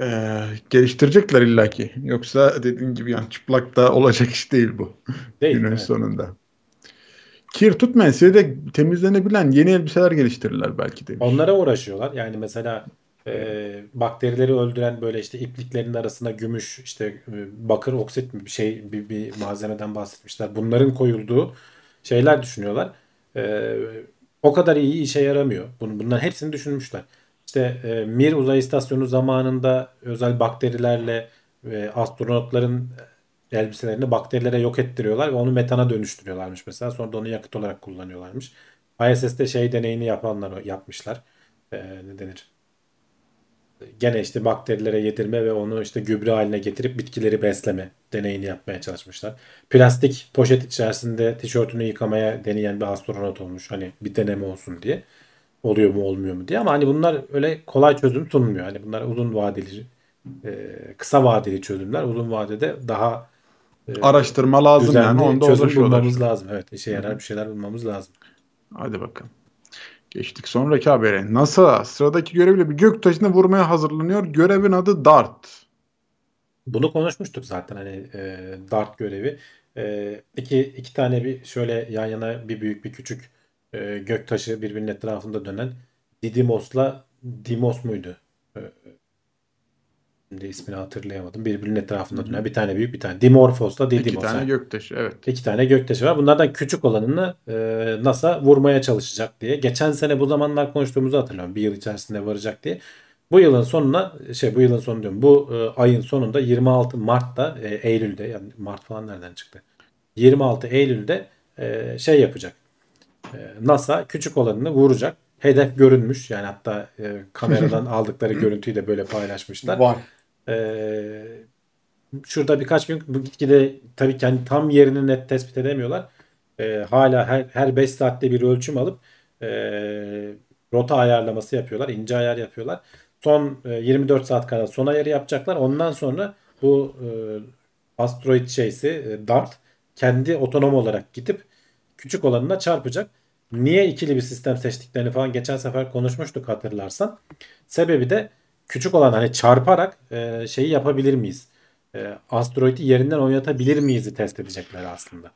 Ee, geliştirecekler illaki. Yoksa dediğin gibi yani çıplak da olacak iş değil bu. Değil, Günün evet. sonunda. Kir tutmayan de temizlenebilen yeni elbiseler geliştirirler belki demiş. Onlara uğraşıyorlar. Yani mesela e, bakterileri öldüren böyle işte ipliklerin arasına gümüş işte e, bakır oksit bir şey bir, bir malzemeden bahsetmişler. Bunların koyulduğu şeyler düşünüyorlar. E, o kadar iyi işe yaramıyor. Bunu, bunların hepsini düşünmüşler. İşte e, Mir uzay istasyonu zamanında özel bakterilerle e, astronotların elbiselerini bakterilere yok ettiriyorlar ve onu metana dönüştürüyorlarmış mesela. Sonra da onu yakıt olarak kullanıyorlarmış. ISS'te şey deneyini yapanlar yapmışlar. E, ne denir? Gene işte bakterilere yedirme ve onu işte gübre haline getirip bitkileri besleme deneyini yapmaya çalışmışlar. Plastik poşet içerisinde tişörtünü yıkamaya deneyen bir astronot olmuş. Hani bir deneme olsun diye. Oluyor mu olmuyor mu diye ama hani bunlar öyle kolay çözüm sunmuyor. Hani bunlar uzun vadeli e, kısa vadeli çözümler. Uzun vadede daha e, Araştırma lazım yani. Onda çözüm bulmamız lazım. Evet işe yarar bir şeyler bulmamız lazım. Hadi bakalım. Geçtik sonraki habere. NASA sıradaki görevle bir göktaşını vurmaya hazırlanıyor. Görevin adı DART. Bunu konuşmuştuk zaten hani e, Dart görevi. E, iki, iki tane bir şöyle yan yana bir büyük bir küçük e, göktaşı birbirinin etrafında dönen Didymos'la Dimos muydu? E, şimdi ismini hatırlayamadım. Birbirinin etrafında dönen bir tane büyük bir tane. Dimorphos'la İki Didymos. tane göktaşı evet. İki tane göktaşı var. Bunlardan küçük olanını e, NASA vurmaya çalışacak diye. Geçen sene bu zamanlar konuştuğumuzu hatırlıyorum. Bir yıl içerisinde varacak diye. Bu yılın sonuna şey bu yılın sonu diyorum. Bu e, ayın sonunda 26 Mart'ta e, Eylül'de yani Mart falan nereden çıktı? 26 Eylül'de e, şey yapacak. E, NASA küçük olanını vuracak. Hedef görünmüş. Yani hatta e, kameradan aldıkları görüntüyü de böyle paylaşmışlar. Var. Ee, şurada birkaç gün bu gitgide tabii hani tam yerini net tespit edemiyorlar. Ee, hala her, her 5 saatte bir ölçüm alıp e, rota ayarlaması yapıyorlar. ince ayar yapıyorlar. Son e, 24 saat kadar son ayarı yapacaklar. Ondan sonra bu e, asteroid şeysi e, DART kendi otonom olarak gidip küçük olanına çarpacak. Niye ikili bir sistem seçtiklerini falan geçen sefer konuşmuştuk hatırlarsan. Sebebi de küçük olan hani çarparak e, şeyi yapabilir miyiz? E, asteroidi yerinden oynatabilir miyiz test edecekler aslında.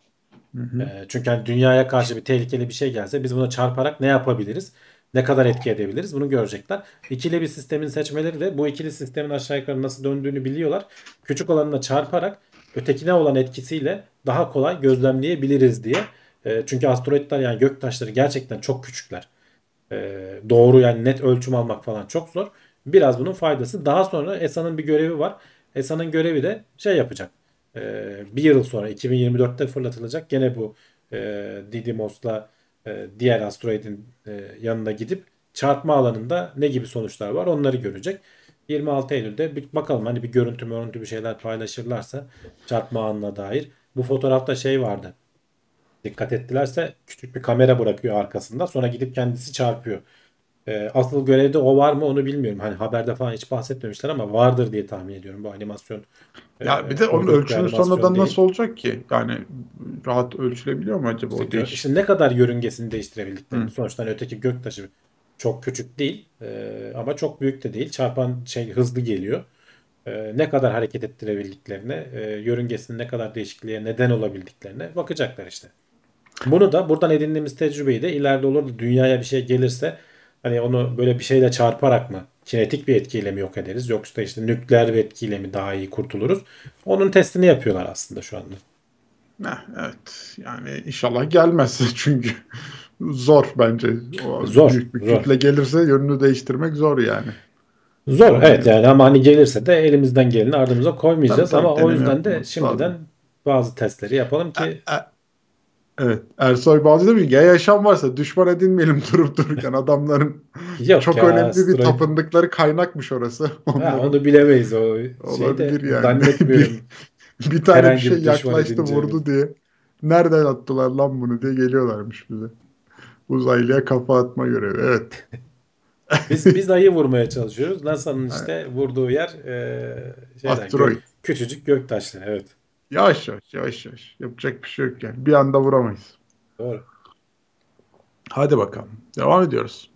E, çünkü hani dünyaya karşı bir tehlikeli bir şey gelse biz buna çarparak ne yapabiliriz? Ne kadar etki edebiliriz? Bunu görecekler. İkili bir sistemin seçmeleri de bu ikili sistemin aşağı yukarı nasıl döndüğünü biliyorlar. Küçük olanına çarparak ötekine olan etkisiyle daha kolay gözlemleyebiliriz diye. E, çünkü asteroidler yani göktaşları gerçekten çok küçükler. E, doğru yani net ölçüm almak falan çok zor. Biraz bunun faydası. Daha sonra ESA'nın bir görevi var. ESA'nın görevi de şey yapacak. E, bir yıl sonra 2024'te fırlatılacak. Gene bu e, Didymos'la e, diğer asteroidin e, yanına gidip çarpma alanında ne gibi sonuçlar var onları görecek. 26 Eylül'de bir bakalım hani bir görüntü görüntü bir şeyler paylaşırlarsa çarpma anına dair. Bu fotoğrafta şey vardı. Dikkat ettilerse küçük bir kamera bırakıyor arkasında. Sonra gidip kendisi çarpıyor. Ee, asıl görevde o var mı onu bilmiyorum. Hani haberde falan hiç bahsetmemişler ama vardır diye tahmin ediyorum bu animasyon. Ya e, bir de onun animasyon sonradan değil. nasıl olacak ki? Yani rahat ölçülebiliyor mu acaba o İşte, değiş? işte ne kadar yörüngesini değiştirebildiklerini. Hı. Sonuçta hani öteki göktaşı çok küçük değil e, ama çok büyük de değil. Çarpan şey hızlı geliyor. E, ne kadar hareket ettirebildiklerine, e, yörüngesinin ne kadar değişikliğe neden olabildiklerine bakacaklar işte. Bunu da buradan edindiğimiz tecrübeyi de ileride olur da dünyaya bir şey gelirse hani onu böyle bir şeyle çarparak mı kinetik bir etkiyle mi yok ederiz yoksa işte nükleer bir etkiyle mi daha iyi kurtuluruz? Onun testini yapıyorlar aslında şu anda. Heh, evet. Yani inşallah gelmez çünkü zor bence. O Zor, Büyük bir zor. kütle gelirse yönünü değiştirmek zor yani. Zor evet yani ama hani gelirse de elimizden geleni ardımıza koymayacağız Tabii, tabii, ama o yüzden de şimdiden bazı testleri yapalım ki E- Evet. Ersoy Balcı demiş ki, ya yaşam varsa düşman edinmeyelim durup dururken adamların Yok çok ya, önemli bir asteroid- tapındıkları kaynakmış orası. Ha, Onların onu bilemeyiz o Olabilir şeyde yani. zannetmiyorum. bir tane bir herhangi şey bir yaklaştı vurdu diye. Nereden attılar lan bunu diye geliyorlarmış bize. Uzaylıya kafa atma görevi. Evet. Biz biz ayı vurmaya çalışıyoruz. NASA'nın işte vurduğu yer e, şeyler, Asteroid. küçücük göktaşları. Evet. Yavaş yavaş yavaş yavaş. Yapacak bir şey yok yani. Bir anda vuramayız. Doğru. Hadi bakalım. Devam ediyoruz.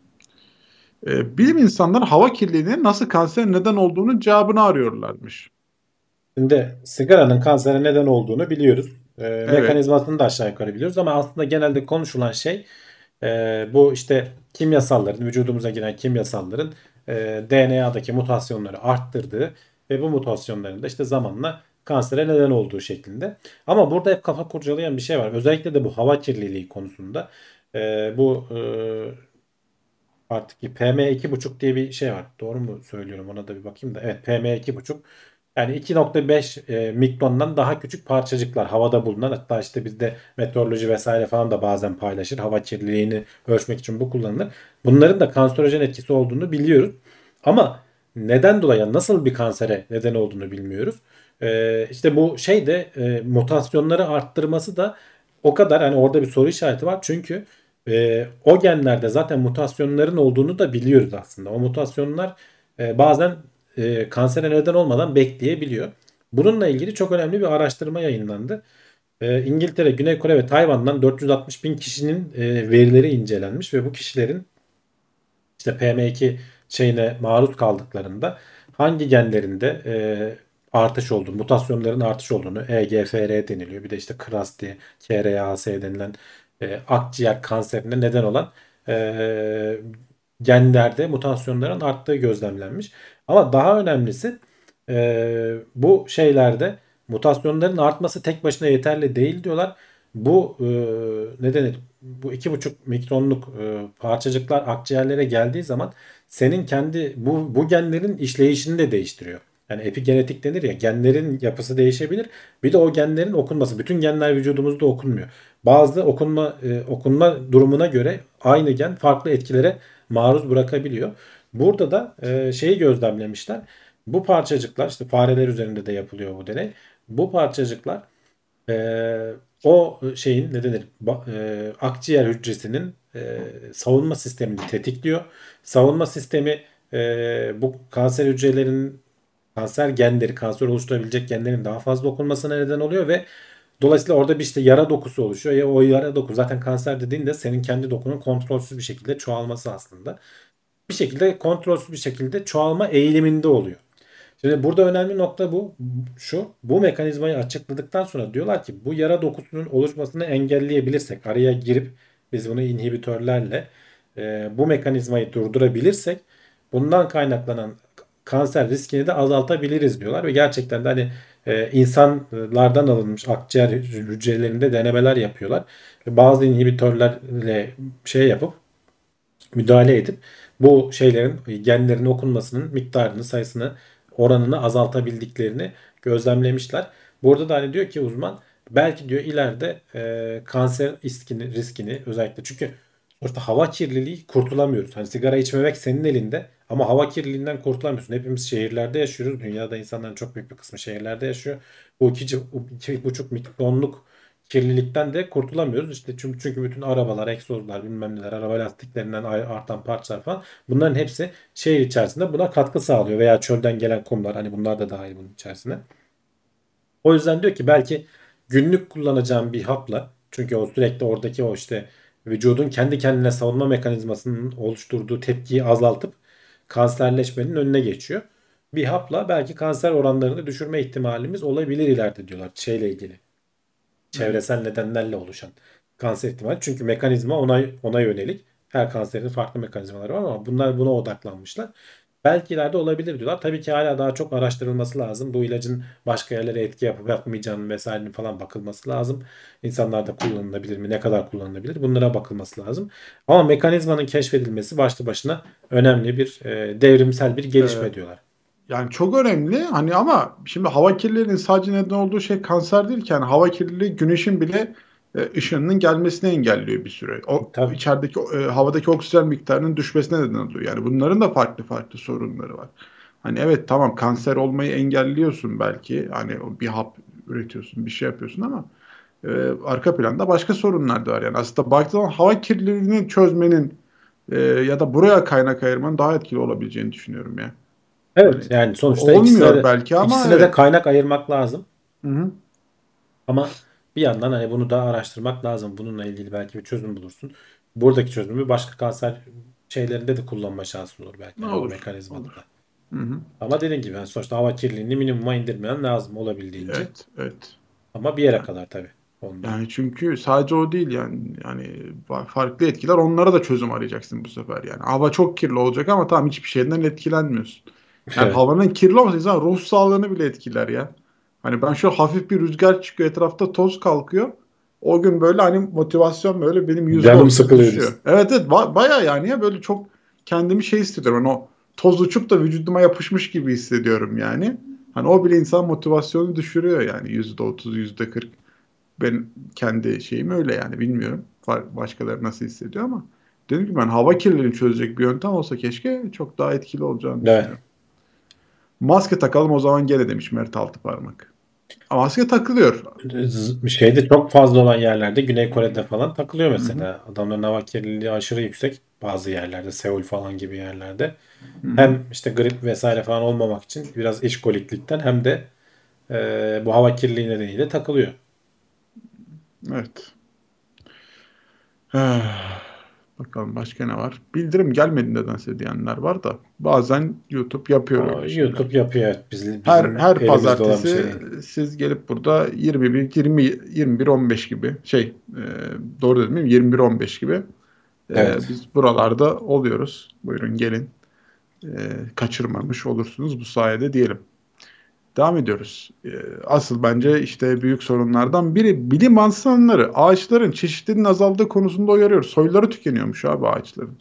Ee, bilim insanları hava kirliliğinin nasıl kanser neden olduğunu cevabını arıyorlarmış. Şimdi sigaranın kansere neden olduğunu biliyoruz. E, Mekanizmasını da aşağı yukarı biliyoruz ama aslında genelde konuşulan şey e, bu işte kimyasalların, vücudumuza giren kimyasalların e, DNA'daki mutasyonları arttırdığı ve bu mutasyonların da işte zamanla kansere neden olduğu şeklinde. Ama burada hep kafa kurcalayan bir şey var. Özellikle de bu hava kirliliği konusunda e, bu e, artık PM2,5 diye bir şey var. Doğru mu söylüyorum? Ona da bir bakayım da. Evet PM2,5 yani 2.5 e, mikrondan daha küçük parçacıklar havada bulunan hatta işte bizde meteoroloji vesaire falan da bazen paylaşır. Hava kirliliğini ölçmek için bu kullanılır. Bunların da kanserojen etkisi olduğunu biliyoruz. Ama neden dolayı nasıl bir kansere neden olduğunu bilmiyoruz. E, işte bu şey de e, mutasyonları arttırması da o kadar hani orada bir soru işareti var. Çünkü e, o genlerde zaten mutasyonların olduğunu da biliyoruz aslında. O mutasyonlar e, bazen e, kansere neden olmadan bekleyebiliyor. Bununla ilgili çok önemli bir araştırma yayınlandı. E, İngiltere, Güney Kore ve Tayvan'dan 460 bin kişinin e, verileri incelenmiş ve bu kişilerin işte PM2 şeyine maruz kaldıklarında hangi genlerinde e, artış olduğunu, mutasyonların artış olduğunu EGFR deniliyor. Bir de işte KRAS diye KRAS denilen e, akciğer kanserine neden olan e, genlerde mutasyonların arttığı gözlemlenmiş. Ama daha önemlisi e, bu şeylerde mutasyonların artması tek başına yeterli değil diyorlar. Bu e, ne denir? Bu iki buçuk mikronluk e, parçacıklar akciğerlere geldiği zaman senin kendi bu, bu genlerin işleyişini de değiştiriyor. Yani epigenetik denir ya genlerin yapısı değişebilir. Bir de o genlerin okunması. Bütün genler vücudumuzda okunmuyor. Bazı okunma e, okunma durumuna göre aynı gen farklı etkilere maruz bırakabiliyor. Burada da e, şeyi gözlemlemişler. Bu parçacıklar işte fareler üzerinde de yapılıyor bu deney. Bu parçacıklar e, o şeyin ne denir e, akciğer hücresinin e, savunma sistemini tetikliyor. Savunma sistemi e, bu kanser hücrelerinin kanser genleri, kanser oluşturabilecek genlerin daha fazla okunmasına neden oluyor ve dolayısıyla orada bir işte yara dokusu oluşuyor. Ya o yara doku zaten kanser dediğinde senin kendi dokunun kontrolsüz bir şekilde çoğalması aslında. Bir şekilde kontrolsüz bir şekilde çoğalma eğiliminde oluyor. Şimdi burada önemli nokta bu. Şu, bu mekanizmayı açıkladıktan sonra diyorlar ki bu yara dokusunun oluşmasını engelleyebilirsek, araya girip biz bunu inhibitörlerle e, bu mekanizmayı durdurabilirsek bundan kaynaklanan kanser riskini de azaltabiliriz diyorlar ve gerçekten de hani e, insanlardan alınmış akciğer hücrelerinde denemeler yapıyorlar. Ve bazı inhibitörlerle şey yapıp müdahale edip bu şeylerin genlerin okunmasının miktarını, sayısını, oranını azaltabildiklerini gözlemlemişler. Burada da hani diyor ki uzman belki diyor ileride e, kanser riskini, riskini özellikle çünkü sonuçta hava kirliliği kurtulamıyoruz. Hani sigara içmemek senin elinde ama hava kirliliğinden kurtulamıyorsun. Hepimiz şehirlerde yaşıyoruz. Dünyada insanların çok büyük bir kısmı şehirlerde yaşıyor. Bu iki, iki buçuk mikronluk kirlilikten de kurtulamıyoruz. İşte çünkü, çünkü bütün arabalar, egzozlar, bilmem neler, araba lastiklerinden artan parçalar falan bunların hepsi şehir içerisinde buna katkı sağlıyor veya çölden gelen kumlar hani bunlar da dahil bunun içerisine. O yüzden diyor ki belki günlük kullanacağım bir hapla çünkü o sürekli oradaki o işte vücudun kendi kendine savunma mekanizmasının oluşturduğu tepkiyi azaltıp kanserleşmenin önüne geçiyor. Bir hapla belki kanser oranlarını düşürme ihtimalimiz olabilir ileride diyorlar şeyle ilgili. Çevresel nedenlerle oluşan kanser ihtimali. Çünkü mekanizma ona ona yönelik. Her kanserin farklı mekanizmaları var ama bunlar buna odaklanmışlar. Belki ileride olabilir diyorlar. Tabii ki hala daha çok araştırılması lazım. Bu ilacın başka yerlere etki yapıp yapmayacağını vesairenin falan bakılması lazım. İnsanlarda kullanılabilir mi? Ne kadar kullanılabilir? Bunlara bakılması lazım. Ama mekanizmanın keşfedilmesi başlı başına önemli bir e, devrimsel bir gelişme Evet. diyorlar. Yani çok önemli hani ama şimdi hava kirliliğinin sadece neden olduğu şey kanser değil ki. Yani hava kirliliği güneşin bile e, ışınının gelmesini engelliyor bir süre. O Tabii. içerideki e, havadaki oksijen miktarının düşmesine neden oluyor. Yani bunların da farklı farklı sorunları var. Hani evet tamam kanser olmayı engelliyorsun belki. Hani bir hap üretiyorsun, bir şey yapıyorsun ama e, arka planda başka sorunlar da var. Yani aslında baktığın hava kirliliğini çözmenin e, ya da buraya kaynak ayırmanın daha etkili olabileceğini düşünüyorum ya. Evet yani sonuçta Olmuyor ikisine de, belki ama ikisine de evet. kaynak ayırmak lazım. Hı hı. Ama bir yandan hani bunu da araştırmak lazım. Bununla ilgili belki bir çözüm bulursun. Buradaki çözümü başka kanser şeylerinde de kullanma şansın olur belki. Ne Yani o olur, mekanizmada olur. da. Hı hı. Ama dediğim gibi yani sonuçta hava kirliliğini minimuma indirmeyen lazım olabildiğince. Evet, evet. Ama bir yere kadar tabii. Ondan. Yani çünkü sadece o değil yani yani fa- farklı etkiler onlara da çözüm arayacaksın bu sefer yani. Hava çok kirli olacak ama tamam hiçbir şeyden etkilenmiyorsun. Yani Evet. havanın kirli olması insan ruh sağlığını bile etkiler ya. Hani ben şu hafif bir rüzgar çıkıyor etrafta toz kalkıyor. O gün böyle hani motivasyon böyle benim yüzde Canım sıkılıyor. Evet evet ba- baya yani ya böyle çok kendimi şey hissediyorum. Hani o toz uçup da vücuduma yapışmış gibi hissediyorum yani. Hani o bile insan motivasyonu düşürüyor yani yüzde otuz yüzde kırk. Ben kendi şeyim öyle yani bilmiyorum. Başkaları nasıl hissediyor ama dedim ki ben hava kirliliğini çözecek bir yöntem olsa keşke çok daha etkili olacağını Evet. düşünüyorum. Maske takalım o zaman gene demiş Mert Altıparmak. Maske takılıyor. Şeyde çok fazla olan yerlerde Güney Kore'de falan takılıyor mesela. Adamların hava kirliliği aşırı yüksek bazı yerlerde. Seul falan gibi yerlerde. Hem işte grip vesaire falan olmamak için biraz işkoliklikten hem de e, bu hava kirliliği nedeniyle takılıyor. Evet. Bakalım başka ne var? Bildirim gelmedi nedense diyenler var da bazen YouTube yapıyor Aa, öyle şeyler. YouTube yapıyor evet. Bizim, Her her pazartesi şey siz gelip burada 21 20 21 15 gibi şey e, doğru dedim mi? 21 15 gibi e, Evet. biz buralarda oluyoruz. Buyurun gelin. E, kaçırmamış olursunuz bu sayede diyelim. Devam ediyoruz. E, asıl bence işte büyük sorunlardan biri bilim insanları ağaçların çeşitliliğinin azaldığı konusunda uyarıyor. Soyları tükeniyormuş abi ağaçların.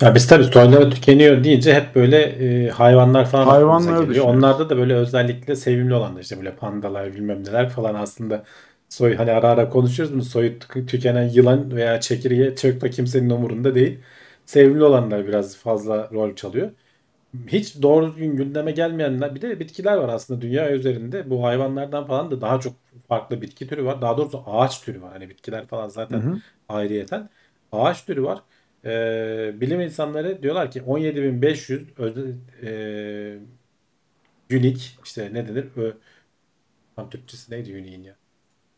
Ya biz tabii soyları tükeniyor deyince hep böyle e, hayvanlar falan Hayvanları aklımıza geliyor. Onlarda da böyle özellikle sevimli olanlar işte böyle pandalar bilmem neler falan aslında soy hani ara ara konuşuyoruz bunu soyu tü- tükenen yılan veya çekirge çok da kimsenin umurunda değil. Sevimli olanlar biraz fazla rol çalıyor. Hiç doğru düzgün gündeme gelmeyenler bir de bitkiler var aslında dünya üzerinde. Bu hayvanlardan falan da daha çok farklı bitki türü var. Daha doğrusu ağaç türü var. Hani bitkiler falan zaten Hı hı. ayrıyeten. Ağaç türü var. Ee, bilim insanları diyorlar ki 17.500 özel, e, unique işte ne denir? Ö, tam Türkçesi neydi unique'in ya?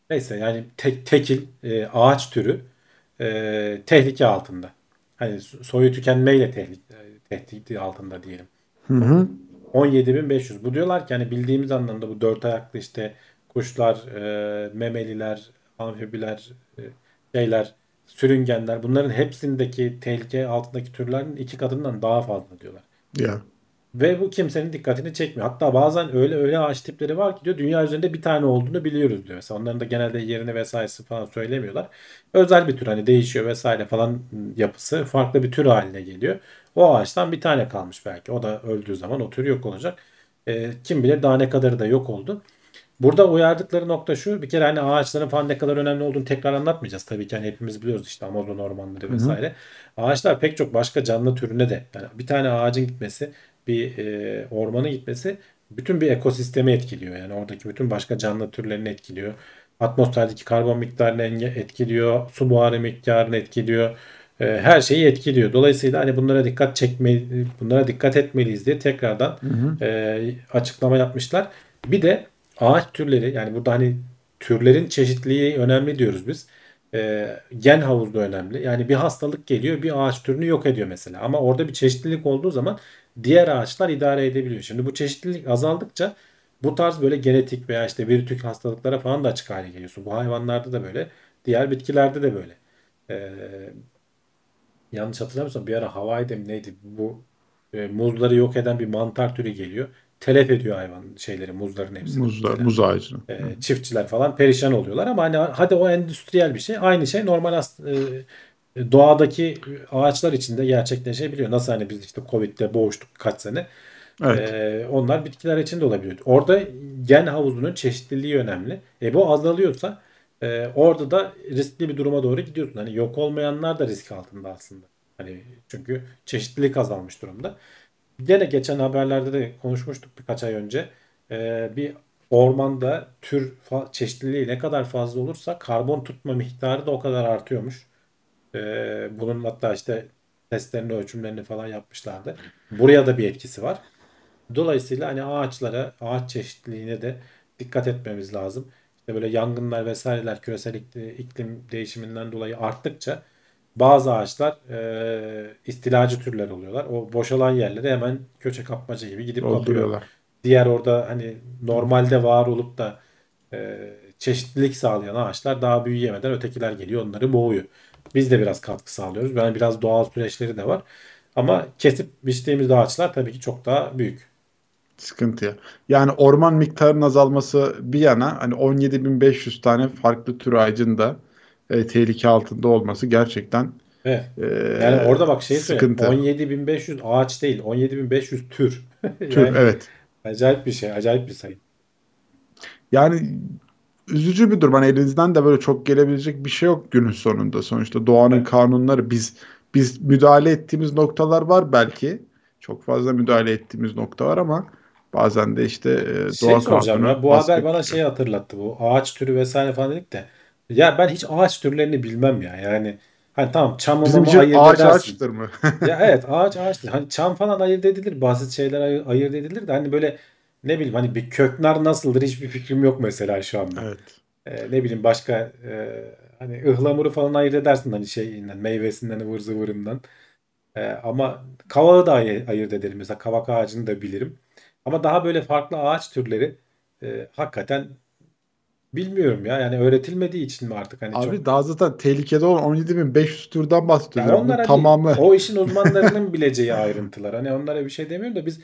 Neyse yani tek, tekil e, ağaç türü e, tehlike altında. Hani so- soyu tükenmeyle tehlike, tehdit altında diyelim. Hı hı. 17.500. Bu diyorlar ki hani bildiğimiz anlamda bu dört ayaklı işte kuşlar, e, memeliler, amfibiler, e, şeyler, sürüngenler bunların hepsindeki tehlike altındaki türlerin iki katından daha fazla diyorlar. Ya. Ve bu kimsenin dikkatini çekmiyor. Hatta bazen öyle öyle ağaç tipleri var ki diyor dünya üzerinde bir tane olduğunu biliyoruz diyor. Mesela onların da genelde yerini vesairesi falan söylemiyorlar. Özel bir tür hani değişiyor vesaire falan yapısı farklı bir tür haline geliyor. O ağaçtan bir tane kalmış belki. O da öldüğü zaman o tür yok olacak. Ee, kim bilir daha ne kadarı da yok oldu. Burada uyardıkları nokta şu. Bir kere hani ağaçların falan ne kadar önemli olduğunu tekrar anlatmayacağız. Tabii ki hani hepimiz biliyoruz işte Amazon ormanları vesaire. Ağaçlar pek çok başka canlı türüne de yani bir tane ağacın gitmesi, bir e, ormanın gitmesi bütün bir ekosistemi etkiliyor. Yani oradaki bütün başka canlı türlerini etkiliyor. Atmosferdeki karbon miktarını etkiliyor, su buharı miktarını etkiliyor. E, her şeyi etkiliyor. Dolayısıyla hani bunlara dikkat çekme bunlara dikkat etmeliyiz diye tekrardan e, açıklama yapmışlar. Bir de ağaç türleri yani burada hani türlerin çeşitliliği önemli diyoruz biz. E, gen havuzu da önemli. Yani bir hastalık geliyor bir ağaç türünü yok ediyor mesela. Ama orada bir çeşitlilik olduğu zaman diğer ağaçlar idare edebiliyor. Şimdi bu çeşitlilik azaldıkça bu tarz böyle genetik veya işte virütük hastalıklara falan da açık hale geliyorsun. Bu hayvanlarda da böyle. Diğer bitkilerde de böyle. E, yanlış hatırlamıyorsam bir ara Hawaii'de mi neydi bu e, muzları yok eden bir mantar türü geliyor. Telef ediyor hayvan şeyleri muzların hepsini. Muzlar, mesela. muz ağacını. E, çiftçiler falan perişan oluyorlar ama hani hadi o endüstriyel bir şey. Aynı şey normal as- e, doğadaki ağaçlar içinde gerçekleşebiliyor. Nasıl hani biz işte Covid'de boğuştuk kaç sene. Evet. E, onlar bitkiler için de olabiliyor. Orada gen havuzunun çeşitliliği önemli. E bu azalıyorsa Ee, orada da riskli bir duruma doğru gidiyorsun. Hani yok olmayanlar da risk altında aslında. Hani çünkü çeşitlilik azalmış durumda. Gene geçen haberlerde de konuşmuştuk birkaç ay önce. Ee, bir ormanda tür çeşitliliği ne kadar fazla olursa karbon tutma miktarı da o kadar artıyormuş. Ee, bunun hatta işte testlerini, ölçümlerini falan yapmışlardı. Buraya da bir etkisi var. Dolayısıyla hani ağaçlara, ağaç çeşitliliğine de dikkat etmemiz lazım. İşte böyle yangınlar vesaireler küresel ikli- iklim değişiminden dolayı arttıkça bazı ağaçlar e, istilacı türler oluyorlar. O boşalan yerlere hemen köçe kapmaca gibi gidip. Dolduruyorlar. Diğer orada hani normalde var olup da e, çeşitlilik sağlayan ağaçlar daha büyüyemeden ötekiler geliyor onları boğuyor. Biz de biraz katkı sağlıyoruz. Yani biraz doğal süreçleri de var. Ama kesip biçtiğimiz ağaçlar tabii ki çok daha büyük. Sıkıntı ya. Yani orman miktarının azalması bir yana hani 17.500 tane farklı tür ağacın da e, tehlike altında olması gerçekten Evet. e, Yani orada bak şey sıkıntı. 17.500 ağaç değil. 17.500 tür. Tür, Yani evet. acayip bir şey. Acayip bir sayı. Yani üzücü bir durum. Hani elinizden de böyle çok gelebilecek bir şey yok günün sonunda. Sonuçta doğanın kanunları biz biz müdahale ettiğimiz noktalar var belki. Çok fazla müdahale ettiğimiz nokta var ama bazen de işte e, Şey doğa soracağım ya. Bu haber bana şey hatırlattı. Bu ağaç türü vesaire falan dedik de. Ya ben hiç ağaç türlerini bilmem ya. Yani hani tamam çamı Bizim için ayırt ağaç edersin. ağaçtır mı? Ya evet ağaç ağaçtır. Hani çam falan ayırt edilir. Basit şeyler ayır- ayırt edilir de hani böyle ne bileyim hani bir köknar nasıldır hiçbir fikrim yok mesela şu anda. Evet. Ee, ne bileyim başka e, hani ıhlamuru falan ayırt edersin hani şeyinden meyvesinden ıvır zıvırından. Ee, ama kavağı da ay- ayırt ederim. Mesela kavak ağacını da bilirim. Ama daha böyle farklı ağaç türleri e, hakikaten bilmiyorum ya. Yani öğretilmediği için mi artık hani çok Abi daha zaten tehlikede olan 17.500 türden bahsediyoruz. Ya Yani onlar hani tamamı o işin uzmanlarının bileceği ayrıntılar. Hani onlara bir şey demiyorum da biz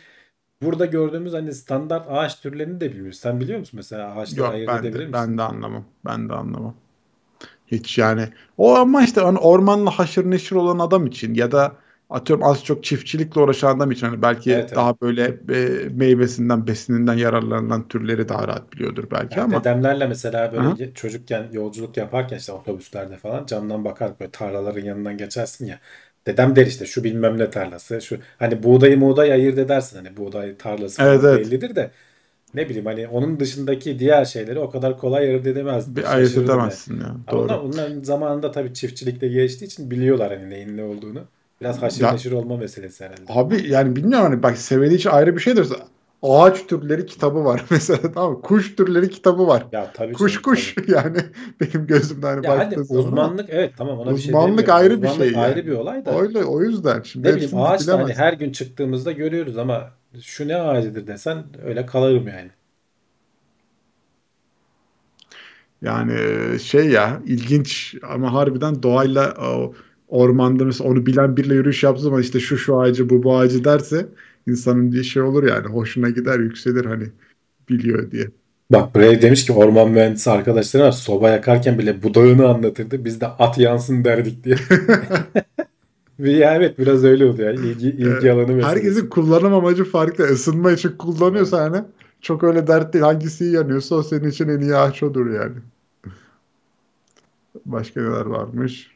burada gördüğümüz hani standart ağaç türlerini de bilmiyoruz. Sen biliyor musun mesela ağaçları yok ayırt ben edebilir de, misin? ben de anlamam. Ben de anlamam. Hiç yani. O ama işte hani ormanla haşır neşir olan adam için ya da atıyorum az çok çiftçilikle uğraşan adam için hani belki Evet evet. daha böyle e, meyvesinden, besininden yararlanan türleri daha rahat biliyordur belki Ya ama dedemlerle mesela böyle ge- çocukken yolculuk yaparken işte otobüslerde falan camdan bakarak böyle tarlaların yanından geçersin ya. Dedem der işte şu bilmem ne tarlası şu hani buğdayı buğday ayırt edersin hani buğday tarlası evet evet bellidir de ne bileyim hani onun dışındaki diğer şeyleri o kadar kolay ayırt edemezdim. bir ayırt edemezsin ya. Ama onlar, Doğru. onların zamanında tabii çiftçilikte geçtiği için biliyorlar hani neyin ne olduğunu. Biraz haşır neşir olma meselesi herhalde. abi yani bilmiyorum hani bak seveli için ayrı bir şeydir. Ağaç türleri kitabı var mesela tamam mı? Kuş türleri kitabı var. Ya tabii Kuş canım tabii. kuş yani benim gözümden hani Ya hadi ama uzmanlık evet tamam ona bir şey uzmanlık ayrı bir Uzmanlık şey ayrı yani. bir olay da Öyle o yüzden şimdi ne bileyim ağaç hani her gün çıktığımızda görüyoruz ama şu ne ağacıdır desen öyle kalırım yani. Yani şey ya ilginç ama harbiden doğayla o, ormanda mesela onu bilen biriyle yürüyüş yaptığı zaman işte şu şu ağacı bu bu ağacı derse insanın bir şey olur yani hoşuna gider yükselir hani biliyor diye. Bak buraya demiş ki orman mühendisi arkadaşları var soba yakarken bile budağını anlatırdı. Biz de at yansın derdik diye. Ya evet biraz öyle oluyor. Yani ilgi, ilgi Ee, alanı meselesi. herkesin kullanım amacı farklı. Isınma için Evet. kullanıyorsa hani çok öyle dert değil. Hangisi yanıyorsa o senin için en iyi ağaç odur yani. Başka neler varmış?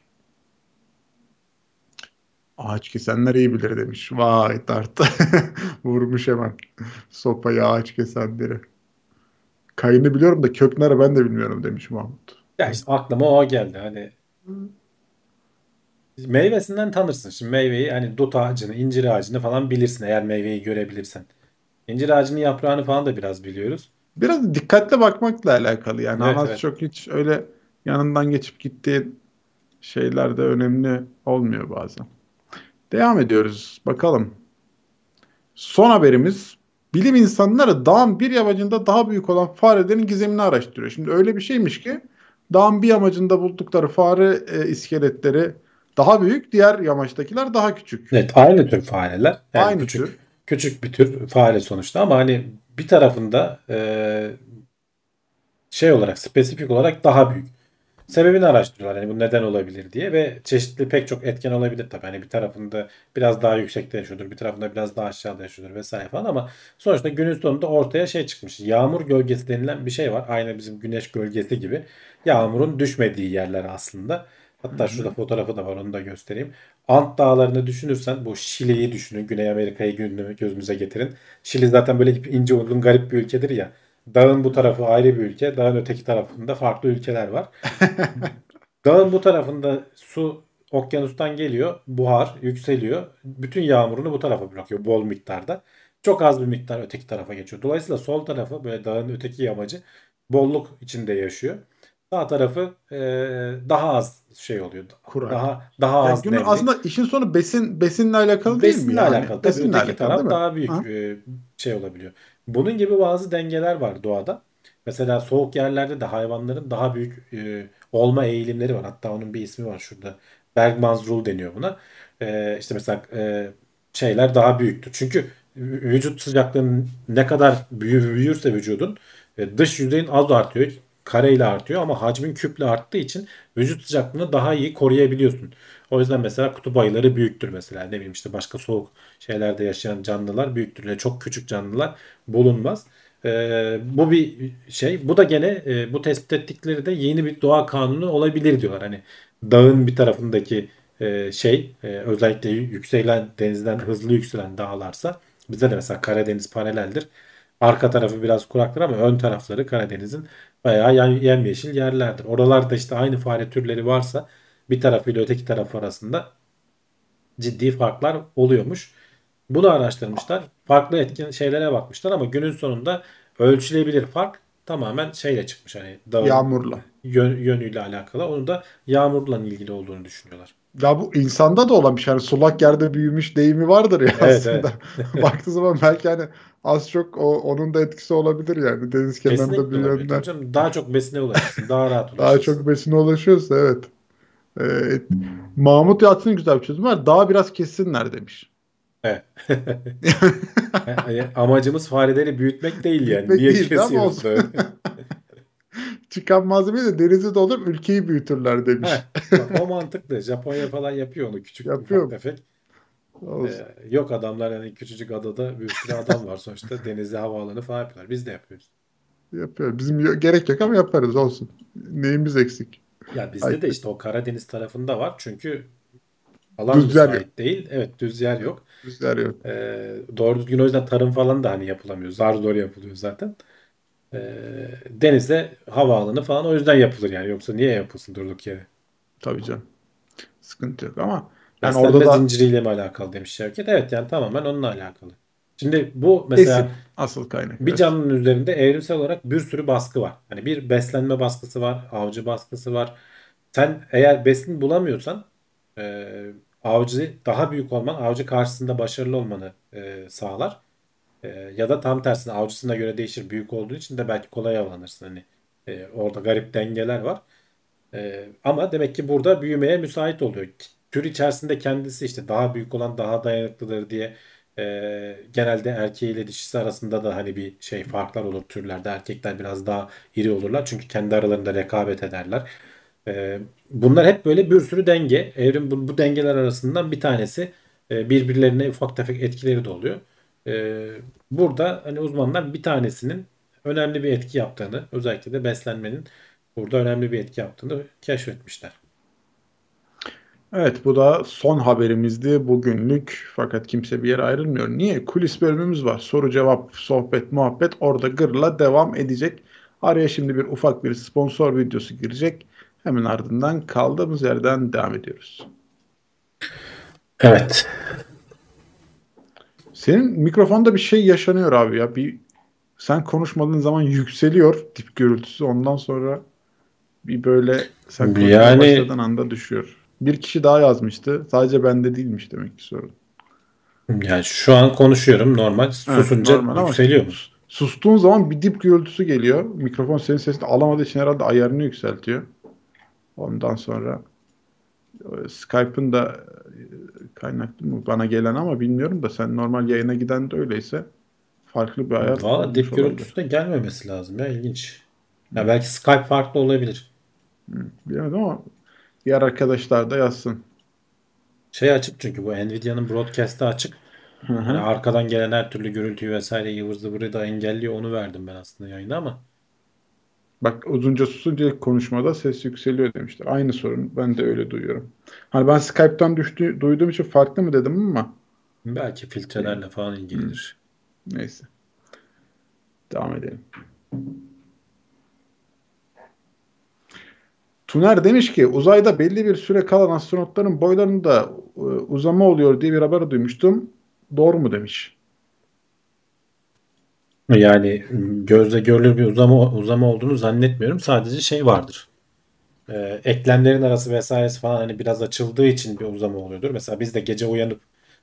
Ağaç kesenler iyi bilir demiş. Vay tarttı. Vurmuş hemen. Sopayı ağaç kesenleri. Kayını biliyorum da köknarı ben de bilmiyorum demiş Mahmut. Ya işte aklıma o geldi. Hani meyvesinden tanırsın. Şimdi meyveyi hani dut ağacını, incir ağacını falan bilirsin eğer meyveyi görebilirsen. İncir ağacının yaprağını falan da biraz biliyoruz. Biraz dikkatli bakmakla alakalı yani. Evet evet. çok hiç öyle yanından geçip gittiğin şeyler de önemli olmuyor bazen. Devam ediyoruz. Bakalım. Son haberimiz bilim insanları dağın bir yamacında daha büyük olan farelerin gizemini araştırıyor. Şimdi öyle bir şeymiş ki dağın bir yamacında buldukları fare e, iskeletleri daha büyük, diğer yamaçtakiler daha küçük. Evet aynı tür fareler. Yani Aynı küçük tür. küçük bir tür fare sonuçta ama hani bir tarafında e, şey olarak spesifik olarak daha büyük. Sebebini araştırıyorlar. Yani bu neden olabilir diye ve çeşitli pek çok etken olabilir tabii. Hani bir tarafında biraz daha yüksekte yaşıyordur, bir tarafında biraz daha aşağıda yaşıyordur vesaire falan ama sonuçta günün sonunda ortaya şey çıkmış. Yağmur gölgesi denilen bir şey var. Aynı bizim güneş gölgesi gibi. Yağmurun düşmediği yerler aslında. Hatta şurada fotoğrafı da var onu da göstereyim. Ant dağlarını düşünürsen bu Şili'yi düşünün. Güney Amerika'yı gözümüze getirin. Şili zaten böyle ince uzun garip bir ülkedir ya. Dağın bu tarafı ayrı bir ülke. Dağın öteki tarafında farklı ülkeler var. Dağın bu tarafında su okyanustan geliyor. Buhar yükseliyor. Bütün yağmurunu bu tarafa bırakıyor bol miktarda. Çok az bir miktar öteki tarafa geçiyor. Dolayısıyla sol tarafı böyle dağın öteki yamacı bolluk içinde yaşıyor. Sağ tarafı e, daha az şey oluyor. Kurak. Daha daha Yani az günün nemli. aslında işin sonu besin besinle alakalı değil mi? Besinle yani? alakalı. Tabii Besinle öteki alakalı taraf daha büyük e, şey olabiliyor. Bunun gibi bazı dengeler var doğada. Mesela soğuk yerlerde de hayvanların daha büyük e, olma eğilimleri var. Hatta onun bir ismi var şurada. Bergmann's Rule deniyor buna. E, işte mesela e, şeyler daha büyüktür. Çünkü vü- vücut sıcaklığının ne kadar büyü, büyürse vücudun e, dış yüzeyin az artıyor. Kareyle artıyor ama hacmin küple arttığı için vücut sıcaklığını daha iyi koruyabiliyorsun. O yüzden mesela kutup ayıları büyüktür mesela. Ne bileyim işte başka soğuk şeylerde yaşayan canlılar büyüktür. Yani çok küçük canlılar bulunmaz. Ee, bu bir şey. Bu da gene e, bu tespit ettikleri de yeni bir doğa kanunu olabilir diyorlar. Hani dağın bir tarafındaki e, şey e, özellikle yükselen denizden hızlı yükselen dağlarsa bize de mesela Karadeniz paraleldir. Arka tarafı biraz kuraktır ama ön tarafları Karadeniz'in bayağı yem- yemyeşil yerlerdir. Oralarda işte aynı fare türleri varsa bir tarafıyla öteki taraf arasında ciddi farklar oluyormuş. Bunu araştırmışlar. Farklı etkin şeylere bakmışlar ama günün sonunda ölçülebilir fark tamamen şeyle çıkmış. Hani dağın Yağmurla. yön- yönüyle alakalı. Onu da yağmurla ilgili olduğunu düşünüyorlar. Ya bu insanda da olan bir şey. Yani sulak yerde büyümüş deyimi vardır ya Evet, aslında. Baktığı zaman belki hani az çok o, onun da etkisi olabilir yani. Deniz kenarında büyüyenler. Daha çok besine ulaşırsın. Daha rahat daha ulaşırsın. çok besine ulaşıyorsa evet. Ee, Mahmut Yatsı'nın güzel bir çözümü var. Daha biraz kessinler demiş. Evet. Yani amacımız fareleri büyütmek değil yani. Büyütmek Niye değildi ama kesiyoruz böyle? Çıkan malzemeyi de denize doldurup ülkeyi büyütürler demiş. Heh, bak o mantıklı. Japonya falan yapıyor onu küçük Yapıyor ufak tefek. Olsun. Ee, yok adamlar yani küçücük adada bir sürü adam var sonuçta. Denizde havaalanı falan yapıyorlar. Biz de yapıyoruz. Yapıyor. Bizim gerek yok ama yaparız olsun. Neyimiz eksik? Ya bizde Ay- de işte o Karadeniz tarafında var. Çünkü alan Düz yer müsait değil. Evet düz yer yok. Bizler yok. Ee, doğru düzgün o yüzden tarım falan da hani yapılamıyor. Zar zor yapılıyor zaten. Ee, denizde havaalanı falan o yüzden yapılır yani. Yoksa niye yapılsın durduk yere? Tabii canım. Sıkıntı yok ama yani Beslenme orada da zinciriyle mi alakalı demiş Şevket. Evet yani tamamen onunla alakalı. Şimdi bu mesela Besin asıl kaynak. bir canlının üzerinde evrimsel olarak bir sürü baskı var. Hani bir beslenme baskısı var, avcı baskısı var. Sen eğer besin bulamıyorsan e, avcı daha büyük olman, avcı karşısında başarılı olmanı e, sağlar. E, ya da tam tersine avcısına göre değişir. Büyük olduğu için de belki kolay avlanırsın. Hani e, orada garip dengeler var. E, ama demek ki burada büyümeye müsait oluyor. Tür içerisinde kendisi işte daha büyük olan daha dayanıklıdır diye e, genelde erkeğiyle dişisi arasında da hani bir şey farklar olur türlerde. Erkekler biraz daha iri olurlar çünkü kendi aralarında rekabet ederler. E, bunlar hep böyle bir sürü denge. Evrim bu, bu dengeler arasından bir tanesi. E, birbirlerine ufak tefek etkileri de oluyor. E, burada hani uzmanlar bir tanesinin önemli bir etki yaptığını, özellikle de beslenmenin burada önemli bir etki yaptığını keşfetmişler. Evet bu da son haberimizdi bugünlük fakat kimse bir yere ayrılmıyor. Niye? Kulis bölümümüz var. Soru cevap, sohbet, muhabbet orada gırla devam edecek. Araya şimdi bir ufak bir sponsor videosu girecek. Hemen ardından kaldığımız yerden devam ediyoruz. Evet. Senin mikrofonda bir şey yaşanıyor abi ya. Bir sen konuşmadığın zaman yükseliyor dip gürültüsü. Ondan sonra bir böyle sen Yani- başladığın anda düşüyor. Bir kişi daha yazmıştı. Sadece bende değilmiş demek ki sorun. Yani şu an konuşuyorum normal. Susunca normal ama- yükseliyor mu? Sustuğun zaman bir dip gürültüsü geliyor. Mikrofon senin sesini alamadığı için herhalde ayarını yükseltiyor. Ondan sonra e, Skype'ın da e, kaynaklı mı bana gelen ama bilmiyorum da sen normal yayına giden de öyleyse farklı bir ayar Valla dip gürültüsü de gelmemesi lazım ya ilginç. Ya belki Skype farklı olabilir. Bilemedim ama diğer arkadaşlar da yazsın. Şey açık çünkü bu Nvidia'nın broadcast'ı açık. Hı hı. Hani arkadan gelen her türlü gürültüyü vesaire ıvır zıvırı da engelliyor. Onu verdim ben aslında yayına ama. Bak uzunca susunca konuşmada ses yükseliyor demişler. Aynı sorun. Ben de öyle duyuyorum. Hani ben Skype'tan düştü, duyduğum için farklı mı dedim ama Belki filtrelerle falan ilgilidir. neyse. Devam edelim. Tuner demiş ki uzayda belli bir süre kalan astronotların boylarında e, uzama oluyor diye bir haber duymuştum. Doğru mu demiş. Yani gözle görülür bir uzama uzama olduğunu zannetmiyorum. Sadece şey vardır. Ee, eklemlerin arası vesairesi falan hani biraz açıldığı için bir uzama oluyordur. Mesela biz de gece uyanıp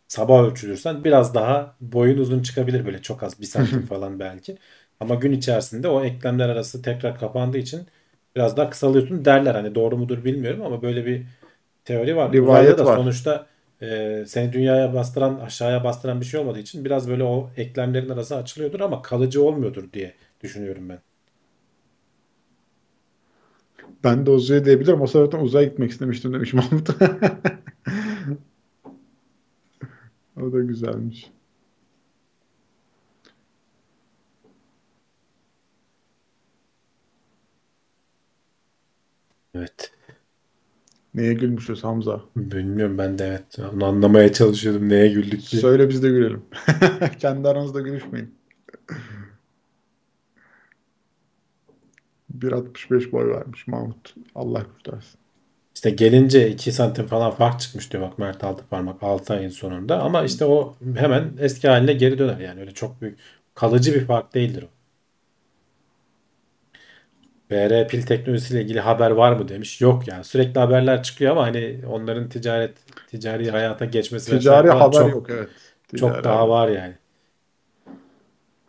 sabah ölçülürsen biraz daha boyun uzun çıkabilir böyle çok az bir santim falan belki. Ama gün içerisinde o eklemler arası tekrar kapandığı için biraz daha kısalıyorsun derler. Hani doğru mudur bilmiyorum ama böyle bir teori var. Rivayet da var. sonuçta e, seni dünyaya bastıran aşağıya bastıran bir şey olmadığı için biraz böyle o eklemlerin arası açılıyordur ama kalıcı olmuyordur diye düşünüyorum ben. Ben de uzaya diyebilirim. O sebepten uzaya gitmek istemiştim demiş Mahmut. O da güzelmiş. Evet. Neye gülmüşüz Hamza? Bilmiyorum ben de evet. Onu anlamaya çalışıyordum neye güldük diye. Söyle biz de gülelim. Kendi aranızda gülüşmeyin. 1.65 boy vermiş Mahmut. Allah kurtarsın. İşte gelince 2 santim falan fark çıkmış diyor bak Mert Altıparmak 6 ayın sonunda. Ama işte o hemen eski haline geri döner yani öyle çok büyük kalıcı bir fark değildir o. BR pil teknolojisiyle ilgili haber var mı demiş. Yok yani sürekli haberler çıkıyor ama hani onların ticaret ticari hayata geçmesi Ticari haber çok, yok evet. çok Ticari daha haber. var yani.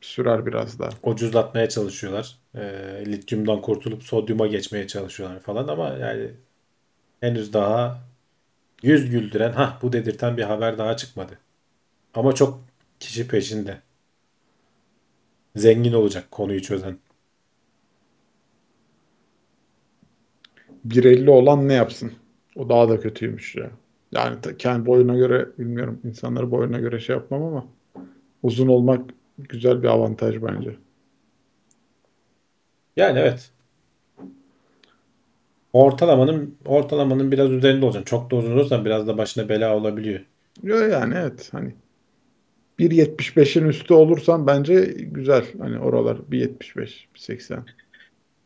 Sürer biraz daha. ucuzlatmaya çalışıyorlar. E, lityumdan kurtulup sodyuma geçmeye çalışıyorlar falan ama yani henüz daha yüz güldüren, ha bu dedirten bir haber daha çıkmadı. Ama çok kişi peşinde. Zengin olacak konuyu çözen. 1.50 olan ne yapsın? O daha da kötüymüş ya. Yani kendi boyuna göre bilmiyorum. insanları boyuna göre şey yapmam ama uzun olmak güzel bir avantaj bence. Yani evet. Ortalamanın ortalamanın biraz üzerinde olacaksın. Çok da uzun olursan biraz da başına bela olabiliyor. Yo yani evet hani 1.75'in üstü olursan bence güzel. Hani oralar 1.75, 1.80.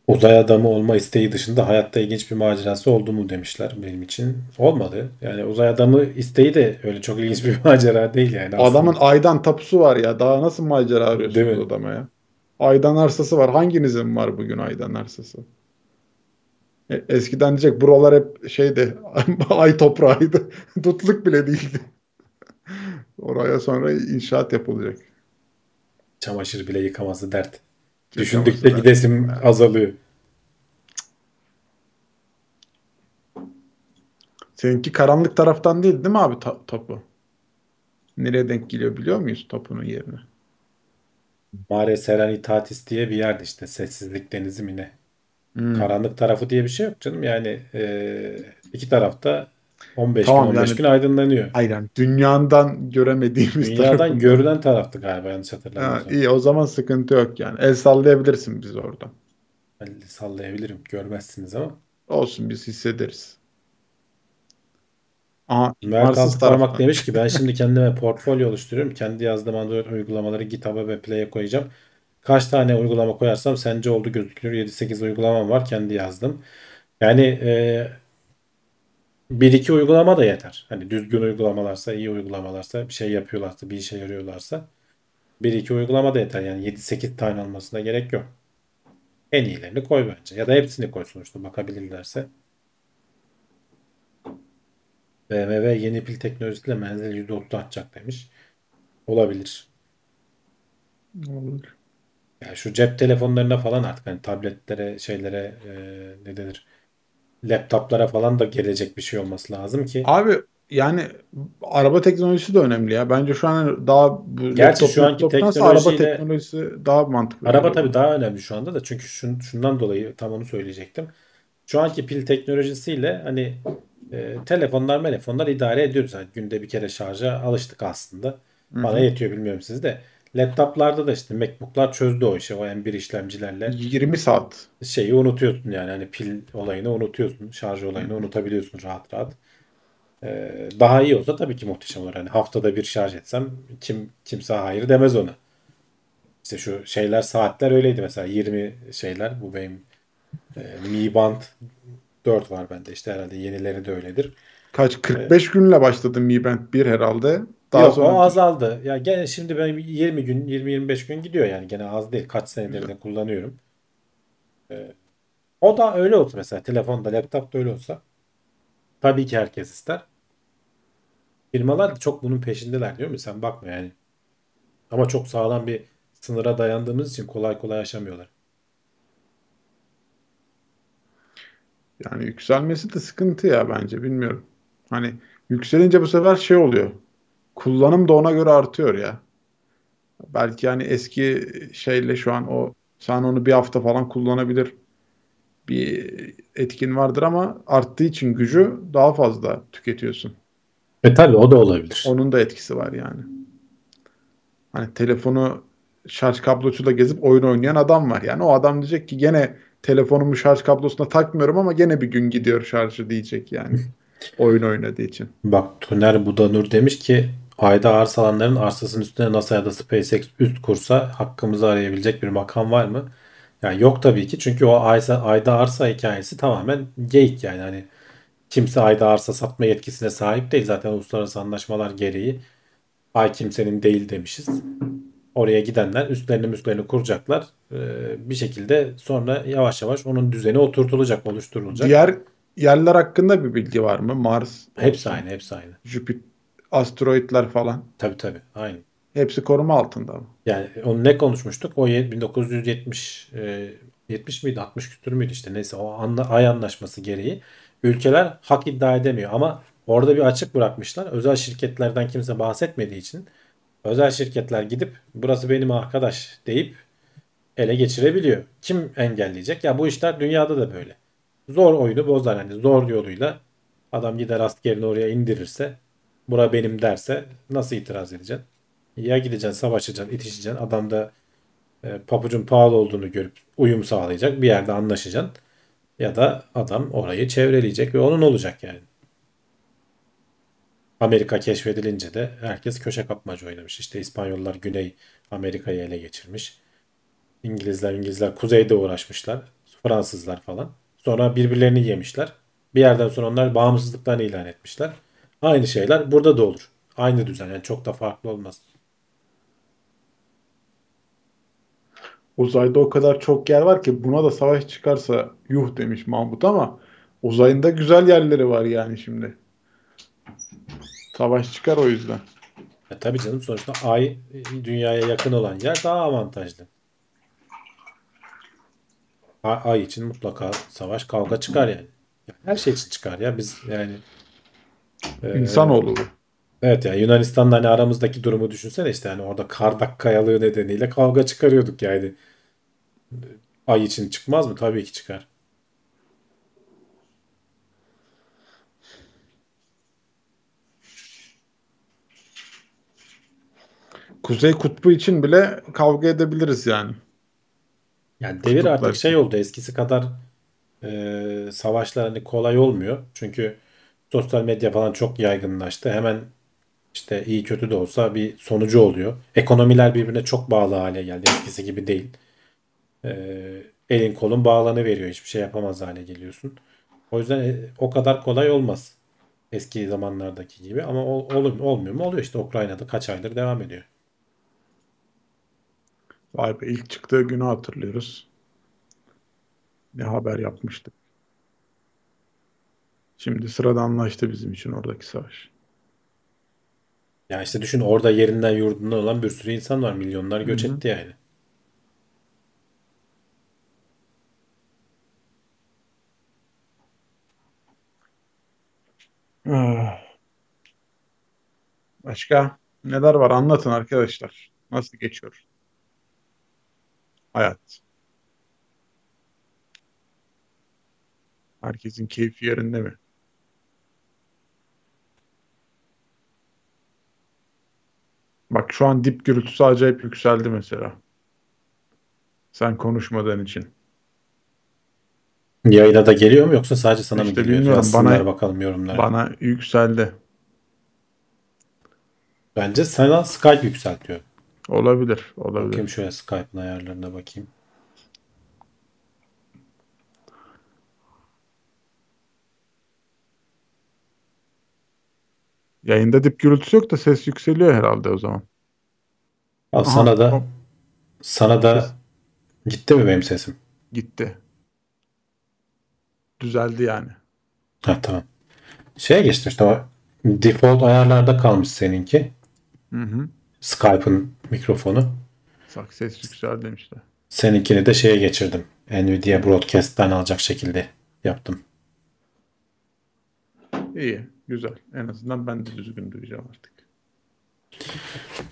Uzay adamı olma isteği dışında hayatta ilginç bir macerası oldu mu demişler benim için. Olmadı. Yani uzay adamı isteği de öyle çok ilginç bir macera değil yani aslında. Adamın aydan tapusu var ya. Daha nasıl macera arıyorsunuz adama ya? Aydan arsası var. Hanginizin var bugün aydan arsası? E, Eskiden diyecek buralar hep şeydi ay toprağıydı. Tutluk bile değildi. Oraya sonra inşaat yapılacak. Çamaşır bile yıkaması dert. Düşündükçe gidesim azalıyor. Seninki karanlık taraftan değil değil mi abi ta- tapu? Nereye denk geliyor biliyor muyuz tapunun yerine? Mare Serenitatis diye bir yerde işte sessizlik denizi mi ne? Hmm. Karanlık tarafı diye bir şey yok canım. Yani e, iki tarafta 15 Tamam, gün 15 yani- gün aydınlanıyor. Aynen. Dünyadan göremediğimiz Dünyadan görülen taraftı galiba yanlış Ha, hatırlamıyorsam. iyi o zaman sıkıntı yok yani. El sallayabilirsin biz oradan. Ben sallayabilirim. Görmezsiniz ama. Olsun biz hissederiz. Aha, Mert Altıparmak demiş ki ben şimdi kendime portfolyo oluşturuyorum. Kendi yazdığım Android uygulamaları GitHub'a ve Play'e koyacağım. Kaç tane uygulama koyarsam sence oldu gözüküyor. 7-8 uygulamam var. Kendi yazdım. Yani e, bir iki uygulama da yeter. Hani düzgün uygulamalarsa, iyi uygulamalarsa, bir şey yapıyorlarsa, bir işe yarıyorlarsa bir iki uygulama da yeter. Yani 7-8 tane olmasına gerek yok. En iyilerini koy bence. Ya da hepsini koy sonuçta bakabilirlerse. BMW yeni pil teknolojisiyle menzil %30 artacak demiş. Olabilir. Olur. Yani şu cep telefonlarına falan artık hani tabletlere, şeylere e, ne denir? Laptoplara falan da gelecek bir şey olması lazım ki. Abi yani araba teknolojisi de önemli ya. Bence şu an daha bu Gerçi laptop, şu anki laptoptansa araba teknolojiyle- teknolojisi daha mantıklı. Araba tabii daha önemli şu anda da çünkü şun, şundan dolayı tam onu söyleyecektim. şu anki pil teknolojisiyle hani e, telefonlar telefonlar idare ediyoruz. Yani günde bir kere şarja alıştık aslında. Bana yetiyor bilmiyorum siz de. Laptoplarda da işte MacBook'lar çözdü o işi. O M1 işlemcilerle 20 saat. şeyi unutuyorsun yani. Hani pil olayını unutuyorsun. Şarj olayını unutabiliyorsun rahat rahat. Ee, daha iyi olsa tabii ki muhteşem olur. Hani haftada bir şarj etsem kim kimse hayır demez ona. İşte şu şeyler saatler öyleydi mesela 20 şeyler bu benim e, Mi Band 4 var bende işte herhalde yenileri de öyledir. Kaç 45 günle başladı Mi Band 1 herhalde. Daha Yok sonra o azaldı. Ya gene şimdi ben 20 gün 20-25 gün gidiyor yani gene az değil. Kaç senedir de kullanıyorum. Ee, o da öyle olsa mesela telefonda laptopta öyle olsa tabii ki herkes ister. Firmalar da çok bunun peşindeler diyor mu? Sen bakma yani. Ama çok sağlam bir sınıra dayandığımız için kolay kolay aşamıyorlar. yani yükselmesi de sıkıntı ya bence bilmiyorum. Hani yükselince bu sefer şey oluyor. Kullanım da ona göre artıyor ya. Belki yani eski şeyle şu an o sen onu bir hafta falan kullanabilir bir etkin vardır ama arttığı için gücü daha fazla tüketiyorsun. E tabii o da olabilir. Onun da etkisi var yani. Hani telefonu şarj kablosuyla gezip oyun oynayan adam var. Yani o adam diyecek ki gene telefonumu şarj kablosuna takmıyorum ama gene bir gün gidiyor şarjı diyecek yani. oyun oynadığı için. Bak Tuner Budanur demiş ki ayda arsa alanların arsasının üstüne NASA ya da SpaceX üst kursa hakkımızı arayabilecek bir makam var mı? Yani yok tabii ki çünkü o aysa, ayda arsa hikayesi tamamen geyik yani hani kimse ayda arsa satma yetkisine sahip değil zaten uluslararası anlaşmalar gereği ay kimsenin değil demişiz. Oraya gidenler üstlerini üstlerini kuracaklar. Ee, bir şekilde sonra yavaş yavaş onun düzeni oturtulacak, oluşturulacak. Diğer yerler hakkında bir bilgi var mı? Mars, Hepsi aynı, hepsi aynı. Jüpiter, asteroitler falan. Tabii tabii, aynı. Hepsi koruma altında mı? Yani onu ne konuşmuştuk? O ye- 1970 e, 70 miydi 60 küsür müydü işte neyse o anla, ay anlaşması gereği ülkeler hak iddia edemiyor ama orada bir açık bırakmışlar. Özel şirketlerden kimse bahsetmediği için özel şirketler gidip burası benim arkadaş deyip ele geçirebiliyor. Kim engelleyecek? Ya bu işler dünyada da böyle. Zor oyunu bozar. Yani zor yoluyla adam gider askerini oraya indirirse bura benim derse nasıl itiraz edeceksin? Ya gideceksin savaşacaksın, itişeceksin. Adam da e, pabucun pahalı olduğunu görüp uyum sağlayacak. Bir yerde anlaşacaksın. Ya da adam orayı çevreleyecek ve onun olacak yani. Amerika keşfedilince de herkes köşe kapmaca oynamış. İşte İspanyollar Güney Amerika'yı ele geçirmiş. İngilizler İngilizler kuzeyde uğraşmışlar. Fransızlar falan. Sonra birbirlerini yemişler. Bir yerden sonra onlar bağımsızlıklarını ilan etmişler. Aynı şeyler burada da olur. Aynı düzen yani çok da farklı olmaz. Uzayda o kadar çok yer var ki buna da savaş çıkarsa yuh demiş Mahmut ama uzayında güzel yerleri var yani şimdi. Savaş çıkar o yüzden. Ya tabii canım sonuçta ay dünyaya yakın olan yer daha avantajlı. Ay, ay için mutlaka savaş kavga çıkar yani. Her şey için çıkar ya biz yani e, İnsanoğlu bu. Evet yani Yunanistan'la hani aramızdaki durumu düşünsene işte hani orada Kardak kayalığı nedeniyle kavga çıkarıyorduk yani. Ay için çıkmaz mı? Tabii ki çıkar. Kuzey Kutbu için bile kavga edebiliriz yani. Yani devir Kutuplar artık şey için. oldu eskisi kadar e, savaşlar hani kolay olmuyor. Çünkü sosyal medya falan çok yaygınlaştı. Hemen işte iyi kötü de olsa bir sonucu oluyor. Ekonomiler birbirine çok bağlı hale geldi. Eskisi gibi değil. E, elin kolun bağlanı veriyor. Hiçbir şey yapamaz hale geliyorsun. O yüzden e, o kadar kolay olmaz. Eski zamanlardaki gibi. Ama ol, ol- olmuyor mu? Oluyor işte. Ukrayna'da kaç aydır devam ediyor. Vay be ilk çıktığı günü hatırlıyoruz. Ne haber yapmıştık. Şimdi sıradanlaştı bizim için oradaki savaş. Ya işte düşün orada yerinden yurdundan olan bir sürü insan var. Milyonlar göç Hı hı. etti yani. Ah, Başka neler var anlatın arkadaşlar. Nasıl geçiyor hayat? Herkesin keyfi yerinde mi? Bak şu an dip gürültüsü acayip yükseldi mesela. Sen konuşmadığın için. Yayına da geliyor mu yoksa sadece sana İşte mı geliyor? bilmiyorum, Yazsınlar bana- bakalım yorumlara. Bana yükseldi. Bence sana Skype yükseltiyor. Olabilir, olabilir. Bakayım şöyle Skype'ın ayarlarına bakayım. Yayında dip gürültüsü yok da ses yükseliyor herhalde o zaman. Al Aha, sana da hop, sana da gitti mi benim sesim? gitti. Düzeldi yani. Ha tamam. Şeye geçtim işte o default ayarlarda kalmış seninki. Hı hı. Skype'ın mikrofonu. Bak ses yükseldi demişler. Seninkini de şeye geçirdim. Nvidia Broadcast'tan alacak şekilde yaptım. İyi, güzel. En azından ben de düzgün duyacağım artık.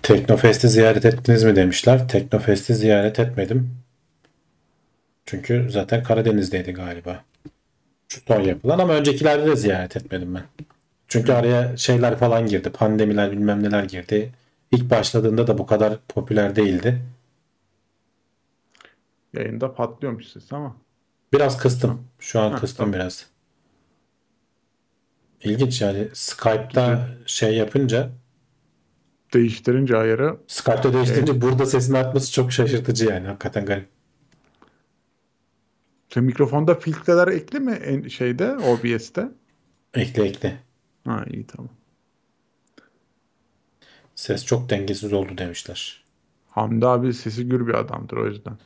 Teknofest'i ziyaret ettiniz mi demişler. Teknofest'i ziyaret etmedim. Çünkü zaten Karadeniz'deydi galiba. Şu son yapılan ama öncekilerde de ziyaret etmedim ben. Çünkü araya şeyler falan girdi. Pandemiler bilmem neler girdi. İlk başladığında da bu kadar popüler değildi. Yayında patlıyormuş ses ama. Biraz kıstım. Şu an Ha, kıstım tamam. biraz. İlginç yani Skype'da şey yapınca Değiştirince ayarı Skype'da değiştirince burada sesin artması çok şaşırtıcı yani. Hakikaten garip. Sen mikrofonda filtreler ekli mi en şeyde OBS'te? Ekle ekle. Ha iyi tamam. Ses çok dengesiz oldu demişler. Hamdi abi sesi gür bir adamdır o yüzden.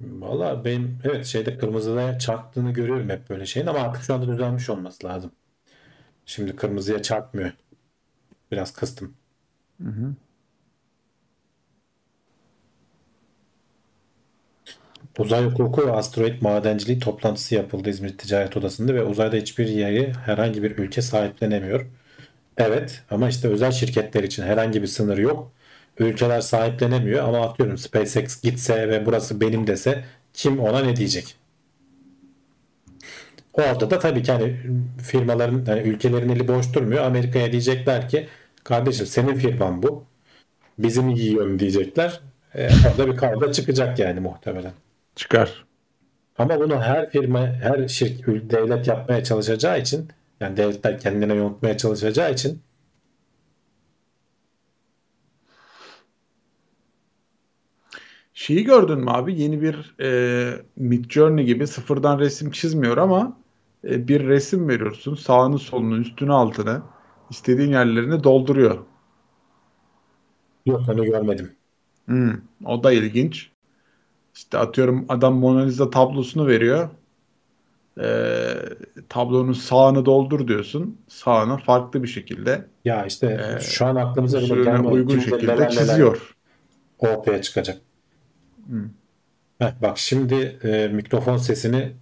Valla benim evet şeyde kırmızıya çarptığını görüyorum hep böyle şeyin ama artık şu anda düzelmiş olması lazım. Şimdi kırmızıya çarpmıyor. Biraz kıstım. Hı hı. Uzay hukuku ve asteroid madenciliği toplantısı yapıldı İzmir Ticaret Odası'nda ve uzayda hiçbir yeri herhangi bir ülke sahiplenemiyor. Evet ama işte özel şirketler için herhangi bir sınır yok. Ülkeler sahiplenemiyor ama atıyorum SpaceX gitse ve burası benim dese kim ona ne diyecek? Orada da tabii ki hani firmaların hani ülkelerin eli boş durmuyor. Amerika'ya diyecekler ki kardeşim senin firman bu. Bizim yiyorum diyecekler. E, orada bir kavga çıkacak yani muhtemelen. Çıkar. Ama bunu her firma, her şirket, devlet yapmaya çalışacağı için yani devletler kendine yontmaya çalışacağı için Şeyi gördün mü abi? Yeni bir e, Midjourney gibi sıfırdan resim çizmiyor ama e, bir resim veriyorsun. Sağını solunu üstünü altını istediğin yerlerini dolduruyor. yok onu görmedim. Hmm, o da ilginç. İşte atıyorum adam Mona Lisa tablosunu veriyor. Ee, tablonun sağını doldur diyorsun. Sağını farklı bir şekilde Ya işte Ee, şu an aklımıza bile gelmedi. uygun şekilde neler çiziyor. ortaya çıkacak. Hı. Heh, bak şimdi e, mikrofon sesini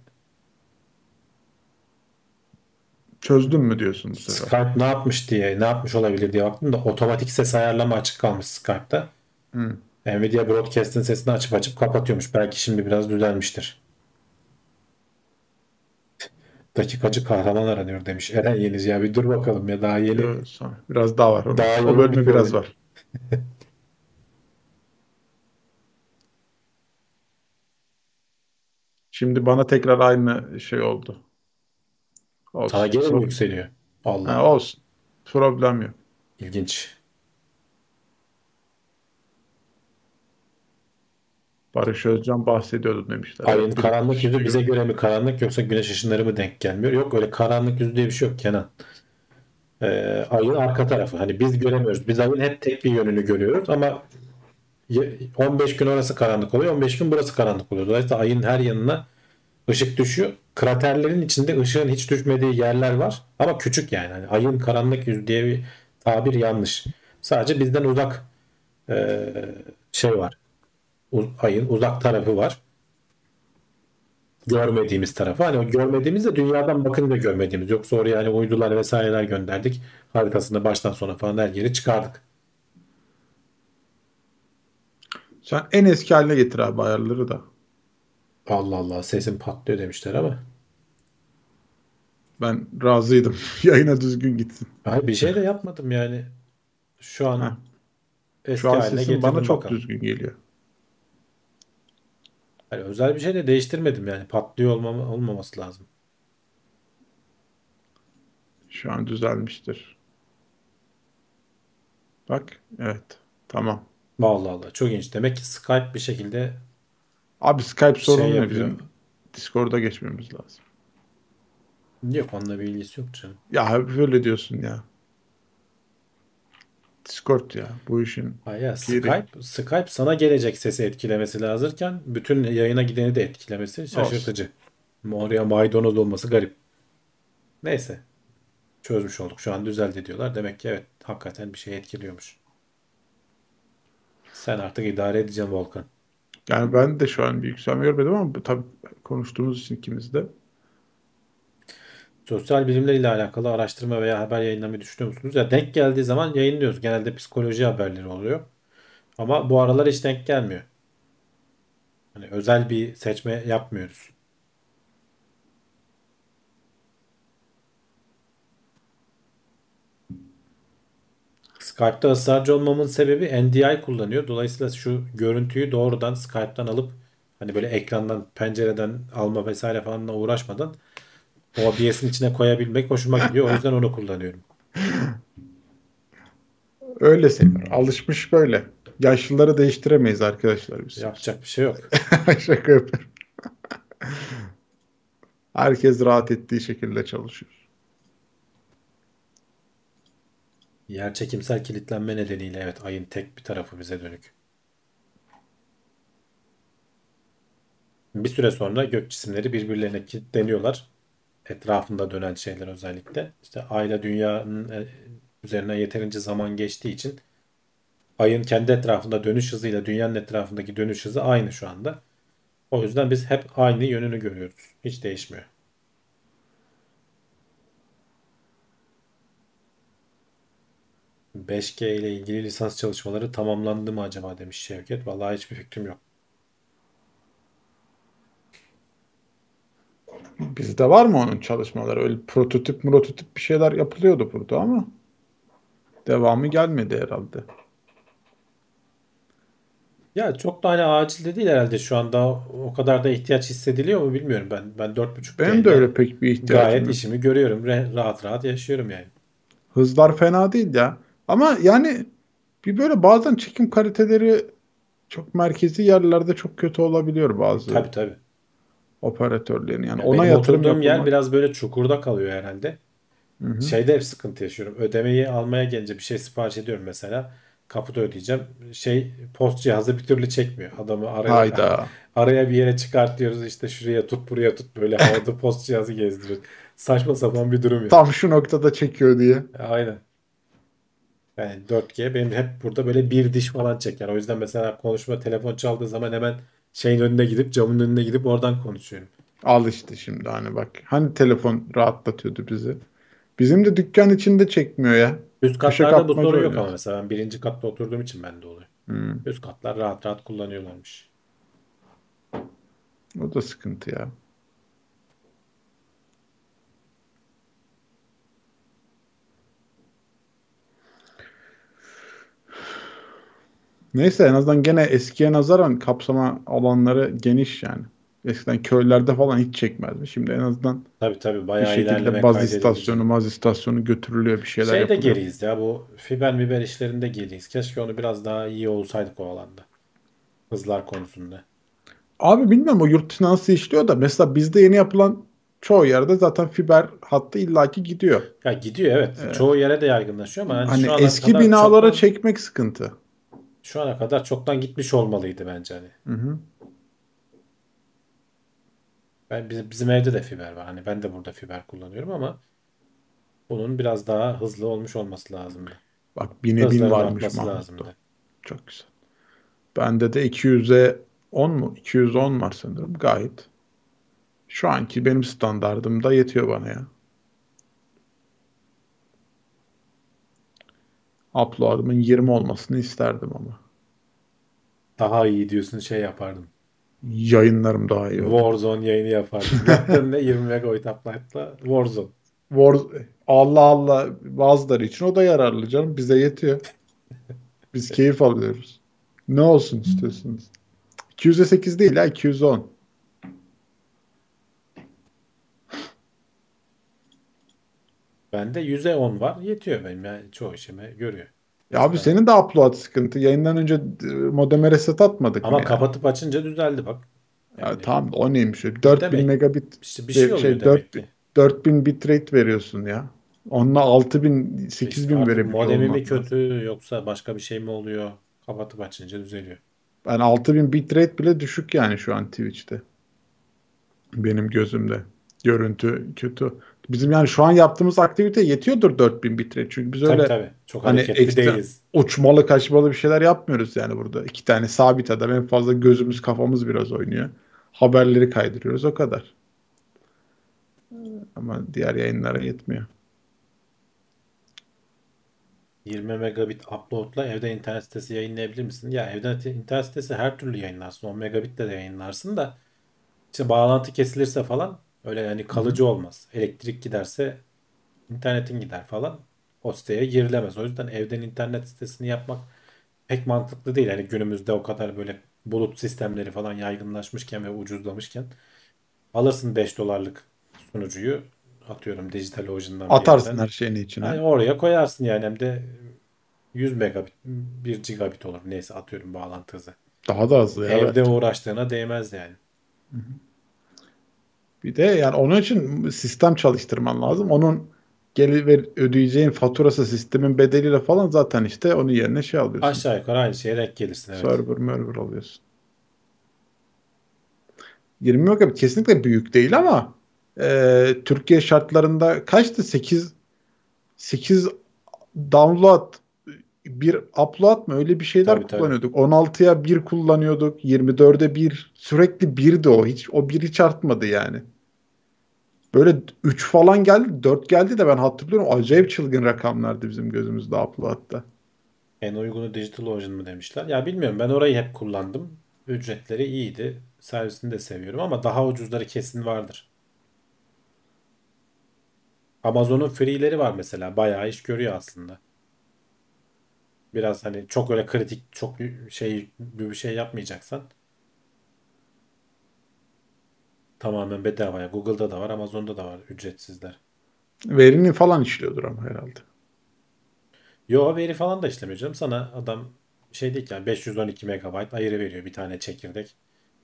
Çözdün mü diyorsun bu sefer? Skype ne yapmış diye ne yapmış olabilir diye baktım da otomatik ses ayarlama açık kalmış Skype'ta. Hı. Nvidia Broadcast'ın sesini açıp açıp kapatıyormuş. Belki şimdi biraz düzelmiştir. Dakikacı kahraman aranıyor demiş. Eren Yeniz ya bir dur bakalım ya daha yeni. Biraz daha var. Onun. Daha o bölümü bir biraz var. Şimdi bana tekrar aynı şey oldu. Olsun. Geri mi yükseliyor? Allah Ha, olsun. Problem yok. ilginç. Barış Özcan bahsediyordu demişler. Ayın karanlık yüzü bize göre mi karanlık yoksa güneş ışınları mı denk gelmiyor? Yok öyle karanlık yüzü diye bir şey yok Kenan. Ee, ayın arka tarafı. Hani biz göremiyoruz. Biz ayın hep tek bir yönünü görüyoruz ama y- 15 gün orası karanlık oluyor. 15 gün burası karanlık oluyor. Dolayısıyla ayın her yanına ışık düşüyor. Kraterlerin içinde ışığın hiç düşmediği yerler var. Ama küçük yani. Hani ayın karanlık yüzü diye bir tabir yanlış. Sadece bizden uzak ee, şey var. Ayın uzak tarafı var görmediğimiz tarafı. Hani o görmediğimiz de dünyadan bakınca görmediğimiz. Yoksa oraya hani uydular vesaireler gönderdik. Haritasında baştan sona falan her yeri çıkardık. Sen en eski haline getir abi ayarları da. Allah Allah sesim patlıyor demişler ama. Ben razıydım. Yayına düzgün gitsin. Hayır bir şey de yapmadım yani. Şu an Ha. eski Şu an haline sesin bana çok bakalım. düzgün geliyor. Hani özel bir şey de değiştirmedim yani. Patlıyor olmama, olmaması lazım. Şu an düzelmiştir. Bak, evet. Tamam. Allah Allah çok ilginç. Demek ki Skype bir şekilde Abi Skype sorunu şey ne bizim? Discord'a geçmemiz lazım. Yok onunla bir ilgisi yok canım. Ya hep öyle diyorsun ya. Discord ya bu işin. Hayır ya. Skype, Skype sana gelecek sesi etkilemesi lazımken bütün yayına gideni de etkilemesi şaşırtıcı. Oraya maydanoz olması garip. Neyse. Çözmüş olduk. Şu an düzeldi diyorlar. Demek ki evet hakikaten bir şey etkiliyormuş. Sen artık idare edeceksin Volkan. Yani ben de şu an bir yükselme görmedim ama tabii konuştuğumuz için ikimiz de. Sosyal bilimler ile alakalı araştırma veya haber yayınlamayı düşünüyor musunuz? Ya denk geldiği zaman yayınlıyoruz. Genelde psikoloji haberleri oluyor. Ama bu aralar hiç denk gelmiyor. Hani özel bir seçme yapmıyoruz. Skype'da ısrarcı olmamın sebebi NDI kullanıyor. Dolayısıyla şu görüntüyü doğrudan Skype'tan alıp hani böyle ekrandan, pencereden alma vesaire falanla uğraşmadan OBS'in içine koyabilmek hoşuma gidiyor. O yüzden onu kullanıyorum. Öyle seviyor. Alışmış böyle. Yaşlıları değiştiremeyiz arkadaşlar biz. Yapacak bir şey yok. Şaka yapıyorum. Herkes rahat ettiği şekilde çalışıyor. Yerçekimsel kilitlenme nedeniyle evet ayın tek bir tarafı bize dönük. Bir süre sonra gök cisimleri birbirlerine kilitleniyorlar. Etrafında dönen şeyler özellikle. İşte ayla dünyanın e, üzerine yeterince zaman geçtiği için ayın kendi etrafında dönüş hızıyla dünyanın etrafındaki dönüş hızı aynı şu anda. O yüzden biz hep aynı yönünü görüyoruz. Hiç değişmiyor. ...5G ile ilgili lisans çalışmaları tamamlandı mı acaba demiş Şevket. Vallahi hiçbir fikrim yok. Bizde var mı onun çalışmaları? Öyle prototip prototip bir şeyler yapılıyordu burada ama devamı gelmedi herhalde. Ya çok da hani acil de değil herhalde şu anda o kadar da ihtiyaç hissediliyor mu bilmiyorum ben. Ben 4.5 Benim de öyle pek bir ihtiyacım gayet yok. işimi görüyorum. Rahat rahat yaşıyorum yani. Hızlar fena değil ya. Ama yani bir böyle bazen çekim kaliteleri çok merkezi yerlerde çok kötü olabiliyor bazı Tabii tabii. operatörlerin. Yani Ya ona benim yatırım oturduğum yer biraz böyle çukurda kalıyor herhalde. Hı hı. Şeyde hep sıkıntı yaşıyorum. Ödemeyi almaya gelince bir şey sipariş ediyorum mesela. Kapıda ödeyeceğim. Şey post cihazı bir türlü çekmiyor. Adamı araya Hayda. araya bir yere çıkartıyoruz işte şuraya tut buraya tut böyle havada post cihazı gezdiriyor. Saçma sapan bir durum ya. Tam şu noktada çekiyor diye. Aynen. Yani 4G benim hep burada böyle bir diş falan çeker. O yüzden mesela konuşma telefon çaldığı zaman hemen şeyin önüne gidip camın önüne gidip oradan konuşuyorum. Al işte şimdi hani bak. Hani telefon rahatlatıyordu bizi. Bizim de dükkan içinde çekmiyor ya. Üst katlarda bu sorun yok ama mesela ben birinci katta oturduğum için bende oluyor. Hmm. Üst katlar rahat rahat kullanıyorlarmış. O da sıkıntı ya. Neyse en azından gene eskiye nazaran kapsama alanları geniş yani. Eskiden köylerde falan hiç çekmezdi. Şimdi en azından Tabii tabii bir bayağı şekilde ilerleme baz istasyonu, maz istasyonu götürülüyor bir şeyler Şeyde yapılıyor. geriyiz ya bu fiber miber işlerinde geriyiz. Keşke onu biraz daha iyi olsaydık o alanda. Hızlar konusunda. Abi bilmiyorum o yurt dışında nasıl işliyor da mesela bizde yeni yapılan çoğu yerde zaten fiber hattı illaki gidiyor. Ya gidiyor evet. Çoğu yere de yaygınlaşıyor ama yani Hani şu eski binalara çoktan- çekmek sıkıntı. Şu ana kadar çoktan gitmiş olmalıydı bence hani. Hı hı. Ben bizim, bizim evde de fiber var. Hani ben de burada fiber kullanıyorum ama bunun biraz daha hızlı olmuş olması lazımdı. Bak bine bin varmış Mahmut'ta. Çok güzel. Bende de 200'e 10 mu? 210 var sanırım. Gayet. Şu anki benim standardımda yetiyor bana ya. Upload'ımın 20 olmasını isterdim ama. Daha iyi diyorsun şey yapardım. Yayınlarım daha iyi. Warzone yayını yapardım. Yaptığın ne 20 megabayt upload'la Warzone. War- Allah Allah bazıları için o da yararlı canım. Bize yetiyor. Biz keyif alıyoruz. Ne olsun istiyorsunuz? 200'e 8 değil ha 210. Bende 100'e 10 var. Yetiyor benim yani çoğu işime görüyor. Ya abi senin de upload sıkıntı. Yayından önce e, modeme reset atmadık Ama mı ya? kapatıp açınca düzeldi bak. Ya Yani tamam o neymiş? öyle? 4000 Demek- megabit işte bir şey oluyor şey, demek 4000 ki. 4000 bitrate veriyorsun ya. Onunla 6000 8000 Artık verebiliyor modemi mi lazım. kötü yoksa başka bir şey mi oluyor? Kapatıp açınca düzeliyor. Ben 6000 bitrate bile düşük yani şu an Twitch'te. Benim gözümde. Görüntü kötü. Bizim yani şu an yaptığımız aktivite yetiyordur 4000 bitrate. Çünkü biz Tabii öyle tabii. Çok hani hareketli ekstra- değiliz. uçmalı kaçmalı bir şeyler yapmıyoruz yani burada. İki tane sabit adam en fazla gözümüz kafamız biraz oynuyor. Haberleri kaydırıyoruz o kadar. Ama diğer yayınlara yetmiyor. 20 megabit uploadla evde internet sitesi yayınlayabilir misin? Ya evde internet sitesi her türlü yayınlarsın. 10 megabitle de yayınlarsın da işte bağlantı kesilirse falan öyle yani kalıcı olmaz. Elektrik giderse internetin gider falan. O siteye girilemez. O yüzden evden internet sitesini yapmak pek mantıklı değil. Yani günümüzde o kadar böyle bulut sistemleri falan yaygınlaşmışken ve ucuzlamışken alırsın 5 dolarlık sunucuyu atıyorum DigitalOcean'dan bir Atarsın yerden. her şeyin içine. Yani oraya koyarsın yani hem de 100 megabit 1 gigabit olur neyse atıyorum bağlantı hızı. Daha da hızlı ya. Evde uğraştığına değmez yani. Bir de yani onun için sistem çalıştırman lazım. Onun geri ver, ödeyeceğin faturası sistemin bedeliyle falan zaten işte onun yerine şey alıyorsun. Aşağı yukarı aynı şeye denk gelirsin evet. Server merver alıyorsun. 20 megabit kesinlikle büyük değil ama e, Türkiye şartlarında kaçtı? 8 8 download bir upload mı öyle bir şeyler Tabii, tabii. kullanıyorduk. 16'ya 1 kullanıyorduk. 24'e 1 sürekli 1'di o. Hiç o 1 hiç artmadı yani. Böyle 3 falan geldi, 4 geldi de ben hatırlıyorum. Acayip çılgın rakamlardı bizim gözümüzde upload'da. En uygunu DigitalOcean mı demişler. Ya bilmiyorum ben orayı hep kullandım. Ücretleri iyiydi. Servisini de seviyorum ama daha ucuzları kesin vardır. Amazon'un free'leri var mesela. Bayağı iş görüyor aslında. Biraz hani çok öyle kritik çok şey bir şey yapmayacaksan tamamen bedavaya. Google'da da var, Amazon'da da var ücretsizler. Verini falan işliyordur ama herhalde. Yo veri falan da işlemiyor canım. Sana adam şey değil ki yani 512 megabayt ayırı veriyor bir tane çekirdek.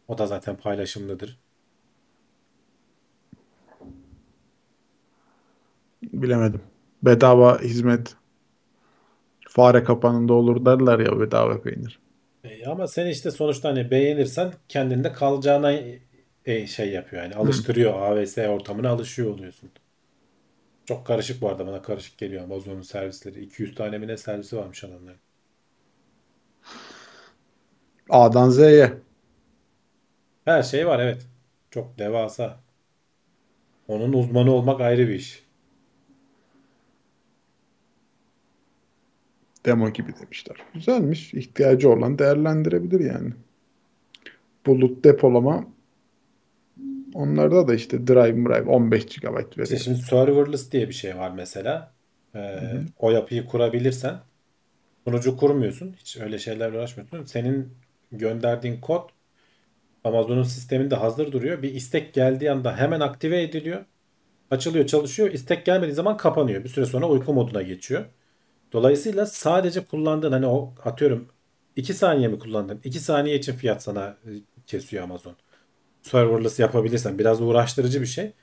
O da zaten paylaşımlıdır. Bilemedim. Bedava hizmet fare kapanında olur derler ya bedava peynir. E, ama sen işte sonuçta hani beğenirsen kendinde kalacağına e, şey yapıyor yani alıştırıyor AWS ortamına alışıyor oluyorsun. Çok karışık bu arada bana karışık geliyor Amazon'un servisleri. 200 tane mi ne servisi varmış adamların. A'dan Z'ye. Her şey var evet. Çok devasa. Onun uzmanı olmak ayrı bir iş. Demo gibi demişler. Güzelmiş. İhtiyacı olan değerlendirebilir yani. Bulut depolama onlarda da işte drive drive 15 GB İşte veriyor. şimdi serverless diye bir şey var mesela. Ee, o yapıyı kurabilirsen sunucu kurmuyorsun. Hiç öyle şeylerle uğraşmıyorsun. Senin gönderdiğin kod Amazon'un sisteminde hazır duruyor. Bir istek geldiği anda hemen aktive ediliyor. Açılıyor, çalışıyor. İstek gelmediği zaman kapanıyor. Bir süre sonra uyku moduna geçiyor. Dolayısıyla sadece kullandığın hani o atıyorum 2 saniye mi kullandın? 2 saniye için fiyat sana e, kesiyor Amazon. Serverless yapabilirsen biraz uğraştırıcı bir şey.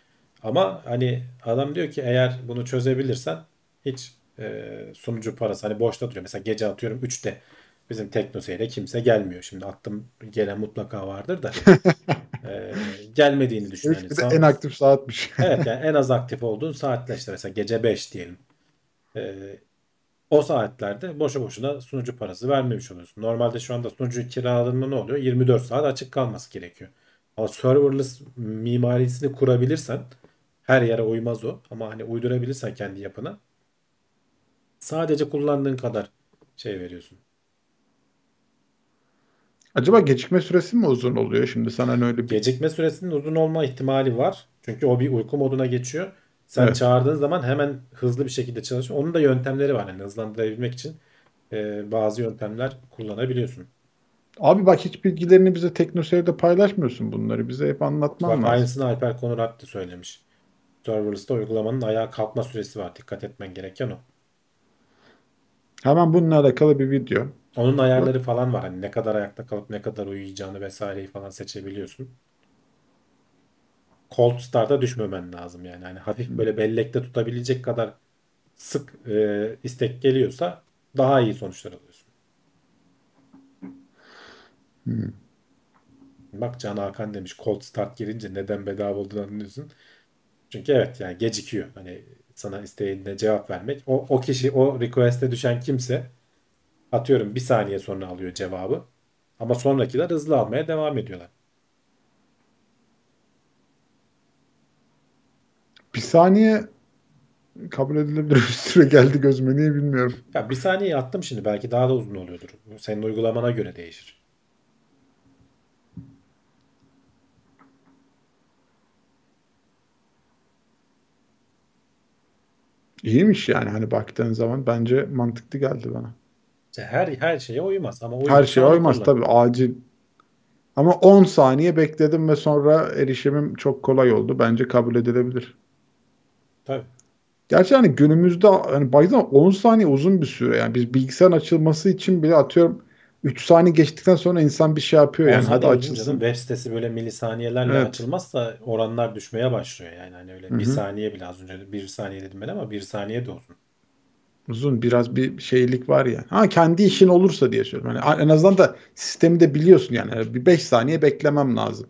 Ama hani adam diyor ki eğer bunu çözebilirsen hiç e, sunucu parası hani boşta duruyor. Mesela gece atıyorum 3'te bizim teknoseyre kimse gelmiyor. Şimdi attım gelen mutlaka vardır da e, gelmediğini düşün. De sam- en aktif saatmiş. Evet yani en az aktif olduğun saatler işte mesela gece 5 diyelim. Ee, o saatlerde boşu boşuna sunucu parası vermemiş oluyorsun. Normalde şu anda sunucu kiraladığında ne oluyor? 24 saat açık kalması gerekiyor. Ama serverless mimarisini kurabilirsen her yere uymaz o. Ama hani uydurabilirsen kendi yapına sadece kullandığın kadar şey veriyorsun. Acaba gecikme süresi mi uzun oluyor? Şimdi sana hani öyle bir Gecikme süresinin uzun olma ihtimali var. Çünkü o bir uyku moduna geçiyor. Sen Evet. çağırdığın zaman hemen hızlı bir şekilde çalışıyor. Onun da yöntemleri var. Yani hızlandırabilmek için e, bazı yöntemler kullanabiliyorsun. Abi bak hiç bilgilerini bize TeknoSeyir'de paylaşmıyorsun bunları. Bize hep anlatman Bak lazım. aynısını Alper Konurat da söylemiş. Serverless'ta uygulamanın ayağa kalkma süresi var. Dikkat etmen gereken o. Hemen bununla alakalı bir video. Onun ayarları falan var. Hani ne kadar ayakta kalıp ne kadar uyuyacağını vesaireyi falan seçebiliyorsun. Cold start'a düşmemen lazım yani. Hani hafif böyle bellekte tutabilecek kadar sık e, istek geliyorsa daha iyi sonuçlar alıyorsun. Bak Can Hakan demiş cold start girince neden bedava olduğunu anlıyorsun. Çünkü evet yani gecikiyor. Hani sana isteğine cevap vermek. O, o kişi o request'e düşen kimse atıyorum bir saniye sonra alıyor cevabı. Ama sonrakiler hızlı almaya devam ediyorlar. Saniye kabul edilebilir bir süre geldi gözüme niye bilmiyorum. Ya bir saniye attım şimdi belki daha da uzun oluyordur. Senin uygulamana göre değişir. İyiymiş yani hani baktığın zaman bence mantıklı geldi bana. Her her şeye uymaz ama Her uyuyorsa şeye uymaz tabii acil. Ama 10 saniye bekledim ve sonra erişimim çok kolay oldu. Bence kabul edilebilir. Tabii. Gerçi hani günümüzde hani baktığın zaman 10 saniye uzun bir süre. Yani biz bilgisayarın açılması için bile atıyorum 3 saniye geçtikten sonra insan bir şey yapıyor yani. Hadi uzun açılsın. canım. Web sitesi böyle milisaniyelerle Evet. açılmazsa oranlar düşmeye başlıyor yani. Hani öyle Hı bir saniye bile az önce bir saniye dedim ben ama bir saniye de olsun. Uzun biraz bir şeylik var yani. Ha kendi işin olursa diye söylüyorum. Yani en azından da sistemi de biliyorsun yani. Yani Bir 5 saniye beklemem lazım.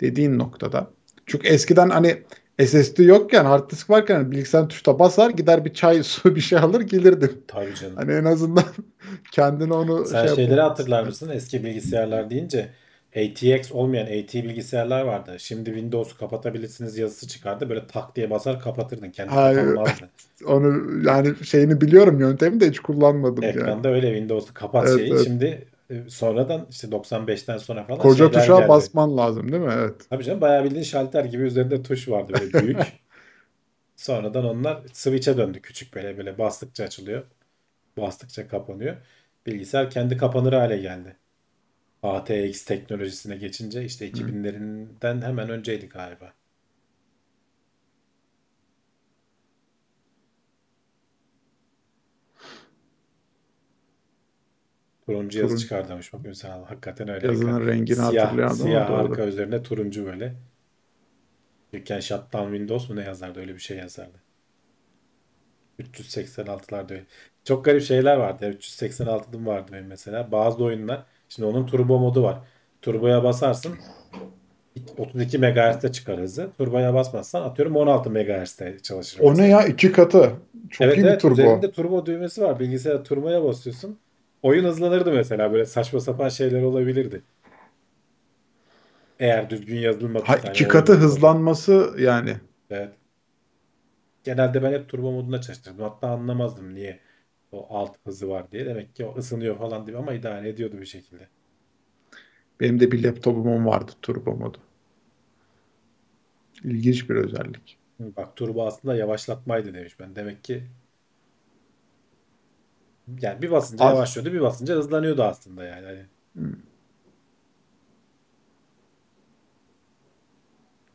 Dediğin noktada. Çünkü eskiden hani SSD yokken hard disk varken hani bilgisayarın tuşuna basar gider bir çay su bir şey alır gelirdim. Tabii canım. Hani en azından kendine onu Sen şey şeyleri hatırlar mısın? Eski bilgisayarlar deyince ATX olmayan AT bilgisayarlar vardı. Şimdi Windows'u kapatabilirsiniz yazısı çıkardı. Böyle tak diye basar kapatırdın. Kendi kapanmazdı. Onu yani şeyini biliyorum yöntemini de hiç kullanmadım yani. Ekranda öyle Windows'u kapat Evet, şeyi. evet. Şimdi sonradan işte 95'ten sonra falan Koca tuşa geldi. basman lazım değil mi? Evet. Tabii canım bayağı bildiğin şalter gibi üzerinde tuş vardı böyle büyük. Sonradan onlar switch'e döndü küçük böyle böyle bastıkça açılıyor. Bastıkça kapanıyor. Bilgisayar kendi kapanır hale geldi. ATX teknolojisine geçince işte 2000'lerinden hemen önceydi galiba. Turuncu yazı Turuncu. çıkardamış bak mesela hakikaten öyle. Yazının rengini siyah, hatırlayamadım ama siyah doğru. arka üzerine turuncu böyle. Dükkan Shutdown Windows mu ne yazardı öyle bir şey yazardı. 386'larda öyle. Çok garip şeyler vardı. 386'dım vardı benim mesela. Bazı oyunlar. Şimdi onun turbo modu var. Turboya basarsın 32 MHz'de çıkar hızı. Turboya basmazsan atıyorum 16 MHz'de çalışır. O mesela. ne ya? iki katı. Çok Evet iyi bir evet turbo. üzerinde turbo düğmesi var. Bilgisayar turboya basıyorsun. Oyun hızlanırdı mesela. Böyle saçma sapan şeyler olabilirdi. Eğer düzgün yazılmadı. Ha, iki katı hızlanması yani. Evet. Genelde ben hep turbo modunda çalıştırdım. Hatta anlamazdım niye o alt hızı var diye. Demek ki o ısınıyor falan diye ama idare ediyordu bir şekilde. Benim de bir laptopum vardı turbo modu. İlginç bir özellik. Bak turbo aslında yavaşlatmaydı demiş ben. Demek ki yani bir basınca Az- yavaşlıyordu, bir basınca hızlanıyordu aslında yani. Hani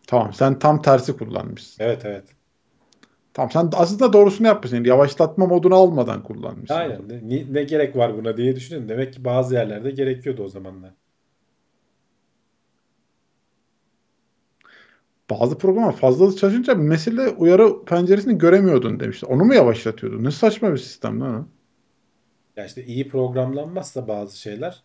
Tamam sen tam tersi kullanmışsın. evet evet. Tamam sen aslında doğrusunu yapmışsın. Yani yavaşlatma modunu almadan kullanmışsın. Aynen. Ne, ne- gerek var buna diye düşünüyorum. Demek ki bazı yerlerde gerekiyordu o zamanlar. Bazı programlar fazla hızlı çalışınca mesele uyarı penceresini göremiyordun demişler. Onu mu yavaşlatıyordun? Ne saçma bir sistem lan o. Ya işte iyi programlanmazsa bazı şeyler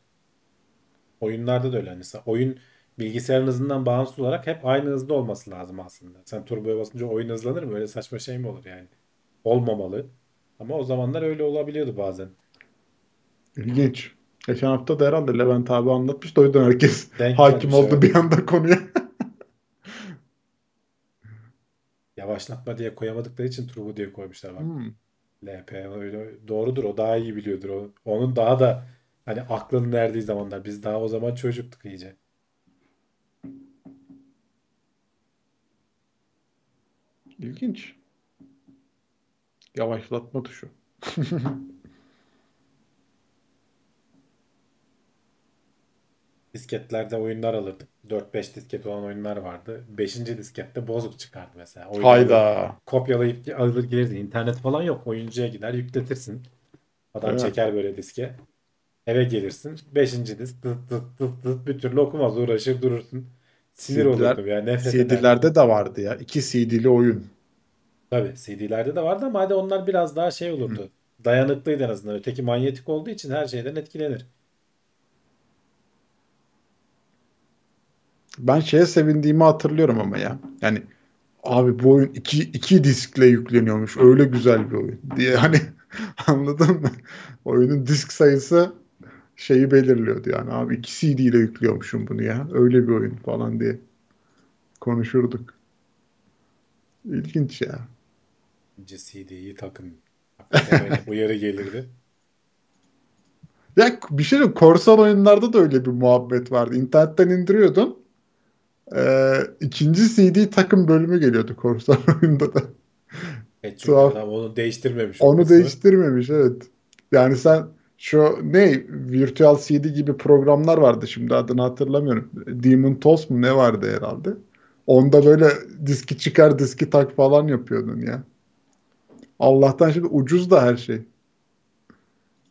oyunlarda da öyle. Hani Mesela oyun bilgisayarın hızından bağımsız olarak hep aynı hızda olması lazım aslında. Sen turboya basınca oyun hızlanır mı? Öyle saçma şey mi olur yani? Olmamalı. Ama o zamanlar öyle olabiliyordu bazen. İlginç. Geçen hafta da herhalde Levent abi anlatmış da o yüzden herkes Denk hakim oldu evet. bir anda konuya. Yavaşlatma diye koyamadıkları için turbo diye koymuşlar bak. Hmm. LP öyle doğrudur o daha iyi biliyordur o. Onun daha da hani aklının erdiği zamanlar biz daha o zaman çocuktuk iyice. İlginç. Yavaşlatma tuşu. Disketlerde oyunlar alırdık. 4-5 disket olan oyunlar vardı. 5. diskette bozuk çıkardı mesela. Oyunu Hayda. kopyalayıp alır gelirdi. İnternet falan yok. Oyuncuya gider yükletirsin. Adam Evet. çeker böyle diske. Eve gelirsin. 5. disk tıt tıt tıt tıt bir türlü okumaz. Uğraşır durursun. Sinir CD'ler olurdum ya. Nefret. CD'lerde de vardı ya. 2 CD'li oyun. Tabii CD'lerde de vardı ama hadi onlar biraz daha şey olurdu. Dayanıklıydı en azından. Öteki manyetik olduğu için her şeyden etkilenir. Ben şeye sevindiğimi hatırlıyorum ama ya. Yani abi bu oyun iki, iki diskle yükleniyormuş. Öyle güzel bir oyun diye hani anladın mı? Oyunun disk sayısı şeyi belirliyordu yani. Abi iki CD ile yüklüyormuşum bunu ya. Öyle bir oyun falan diye konuşurduk. İlginç ya. CD'yi takın. Öyle uyarı gelirdi. Ya bir şey diyeyim, korsan oyunlarda da öyle bir muhabbet vardı. İnternetten indiriyordun. Ee, ikinci CD takım bölümü geliyordu korsan oyunda da. Evet, çünkü Tuhaf. adam onu değiştirmemiş. Onu kısmı. değiştirmemiş evet. Yani sen şu ne Virtual CD gibi programlar vardı şimdi adını hatırlamıyorum. Demon Toss mu ne vardı herhalde. Onda böyle diski çıkar diski tak falan yapıyordun ya. Allah'tan şimdi ucuz da her şey.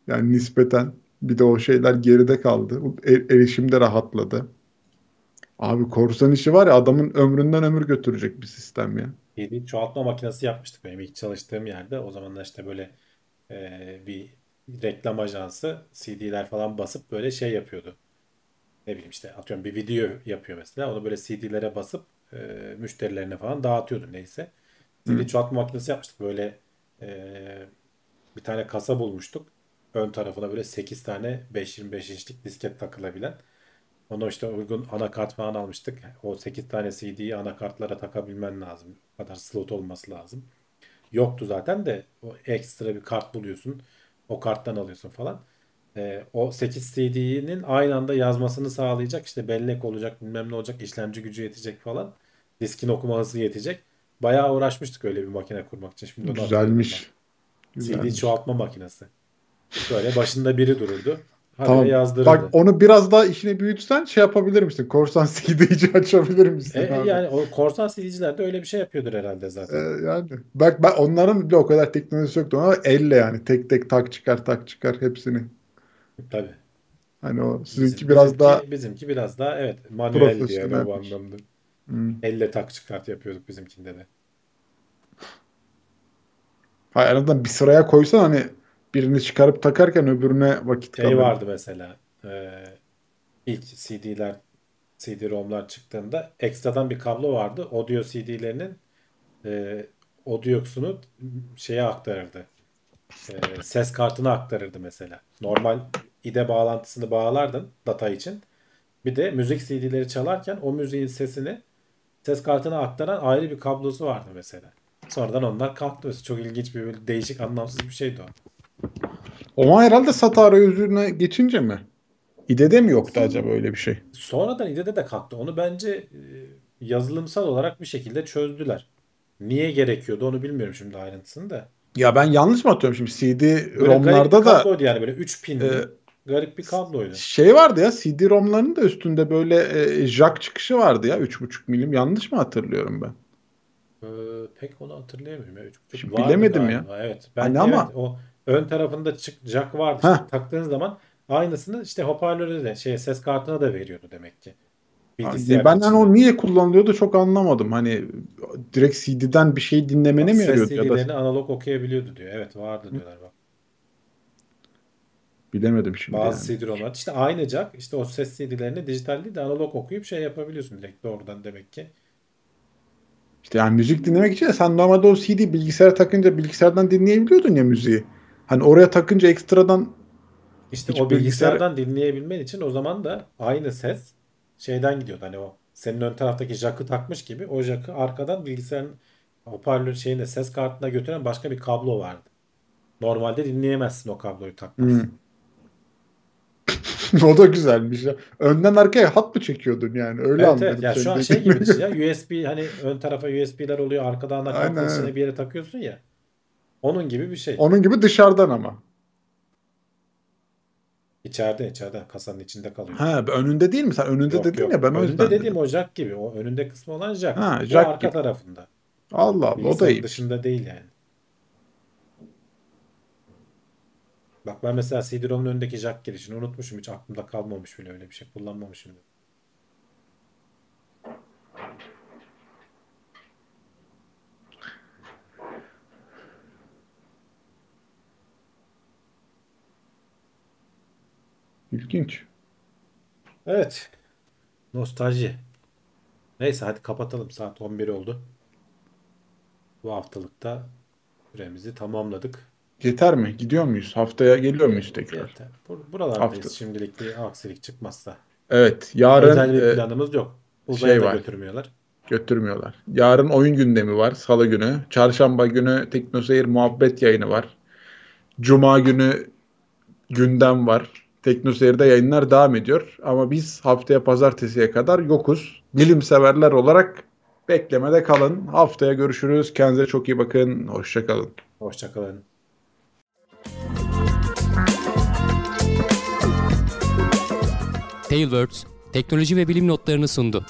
Yani nispeten bir de o şeyler geride kaldı. Er- erişim de rahatladı. Abi korsan işi var ya adamın ömründen ömür götürecek bir sistem ya. CD çoğaltma makinesi yapmıştık benim ilk çalıştığım yerde. O zamanlar işte böyle e, bir reklam ajansı CD'ler falan basıp böyle şey yapıyordu. Ne bileyim işte atıyorum bir video yapıyor mesela. Onu böyle CD'lere basıp e, müşterilerine falan dağıtıyordu neyse. CD çoğaltma makinesi yapmıştık. Böyle e, bir tane kasa bulmuştuk. Ön tarafına böyle 8 tane 525 inçlik disket takılabilen. Onu işte uygun anakart falan almıştık. O 8 tane CD'yi anakartlara takabilmen lazım. O kadar slot olması lazım. Yoktu zaten de o ekstra bir kart buluyorsun. O karttan alıyorsun falan. Ee, o 8 CD'nin aynı anda yazmasını sağlayacak işte bellek olacak bilmem ne olacak işlemci gücü yetecek falan. Diskin okuma hızı yetecek. Bayağı uğraşmıştık öyle bir makine kurmak için. Şimdi Güzelmiş. ben. CD Güzelmiş. çoğaltma makinesi. Böyle başında biri dururdu. Tamam. yazdırırdı. Bak onu biraz daha işine büyütsen şey yapabilir misin? Korsan CD'ci açabilir misin E, abi? yani o korsan CD'ciler de öyle bir şey yapıyordur herhalde zaten. yani bak ben onların bile o kadar teknolojisi yoktu ama elle yani tek tek tak çıkar tak çıkar hepsini. Tabii. Hani o Bizim, sizinki biraz bizimki, daha bizimki biraz daha evet manuel yani o Profesyonelmiş. anlamda. Hmm. Elle tak çıkart yapıyorduk bizimkinde de. Hayır, en azından bir sıraya koysan hani birini çıkarıp takarken öbürüne vakit Şey vardı mesela e, ilk CD'ler CD-ROM'lar çıktığında ekstradan bir kablo vardı. Audio CD'lerinin e, audio'sunu şeye aktarırdı. E, ses kartına aktarırdı mesela. Normal IDE bağlantısını bağlardın data için. Bir de müzik CD'leri çalarken o müziğin sesini ses kartına aktaran ayrı bir kablosu vardı mesela. Sonradan onlar kalktı. Çok ilginç bir böyle değişik anlamsız bir şeydi o. Ama herhalde SATA arayüzüne geçince mi? İDE'de mi yoktu acaba öyle bir şey? Sonradan IDE'de de kalktı. Onu bence e, yazılımsal olarak bir şekilde çözdüler. Niye gerekiyordu onu bilmiyorum şimdi ayrıntısını da. Ya ben yanlış mı atıyorum şimdi CD Böyle garip bir da kabloydu yani böyle 3 pinli e, garip bir kabloydu. şey vardı ya CD-ROM'ların da üstünde böyle e, jack çıkışı vardı ya 3.5 milim yanlış mı hatırlıyorum ben? Ee, pek onu hatırlayamıyorum ya. 3.5 Şimdi bilemedim ya. galiba, Evet. Ben Hani evet, ama- o ön tarafında çık jack vardı. İşte taktığınız zaman aynısını işte hoparlöre de şey ses kartına da veriyordu demek ki. Bilgisayar ben hani o niye kullanılıyordu çok anlamadım. Hani direkt CD'den bir şey dinlemene mi Ses yarıyordu ya CD'lerini da analog okuyabiliyordu diyor. Evet vardı diyorlar bak. bilemedim şimdi Bazı yani. CD-ROM'lar işte aynı jack işte o ses CD'lerini dijital değil de analog okuyup şey yapabiliyorsun direkt doğrudan demek ki. İşte yani müzik dinlemek için de sen normalde o CD bilgisayara takınca bilgisayardan dinleyebiliyordun ya müziği. Hani oraya takınca ekstradan İşte o bilgisayar- bilgisayardan dinleyebilmen için o zaman da aynı ses şeyden gidiyordu. Hani o senin ön taraftaki jack'ı takmış gibi o jack'ı arkadan bilgisayarın hoparlör şeyine ses kartına götüren başka bir kablo vardı. Normalde dinleyemezsin o kabloyu takmazsın. Hmm. o da güzelmiş ya. Önden arkaya hat mı çekiyordun yani? Öyle Evet anladım. evet. Ya şu an şey gibi düşün ya USB hani ön tarafa USB'ler oluyor. Arkadan da aynen. bir yere takıyorsun ya. Onun gibi bir şey. Onun gibi dışarıdan ama. İçeride içeride kasanın içinde kalıyor. Ha önünde değil mi? Sen önünde Yok, dedin yok. ya ben o önünde yüzden dediğim dedim. o jack gibi. O önünde kısmı olan jack. Ha, Bu jack arka gibi. tarafında. Allah Allah o da iyi. dışında değil yani. Bak ben mesela CD-ROM'un önündeki jack girişini unutmuşum. Hiç aklımda kalmamış bile öyle bir şey. Kullanmamışım. bile. İlginç. Evet. Nostalji. Neyse hadi kapatalım. Saat 11 oldu. Bu haftalıkta süremizi tamamladık. Yeter mi? Gidiyor muyuz? Haftaya geliyor muyuz tekrar? Yeter. Bur- Buralardayız Hafta. şimdilik bir aksilik çıkmazsa. Evet. Yarın Özel bir e, planımız yok. Uzaya şey da var. götürmüyorlar. götürmüyorlar. Yarın oyun gündemi var. Salı günü. Çarşamba günü Teknoseyir muhabbet yayını var. Cuma günü gündem var. Teknoseyir'de yayınlar devam ediyor. Ama biz haftaya pazartesiye kadar yokuz. Bilim severler olarak beklemede kalın. Haftaya görüşürüz. Kendinize çok iyi bakın. Hoşçakalın. Hoşçakalın. Tailwords teknoloji ve bilim notlarını sundu.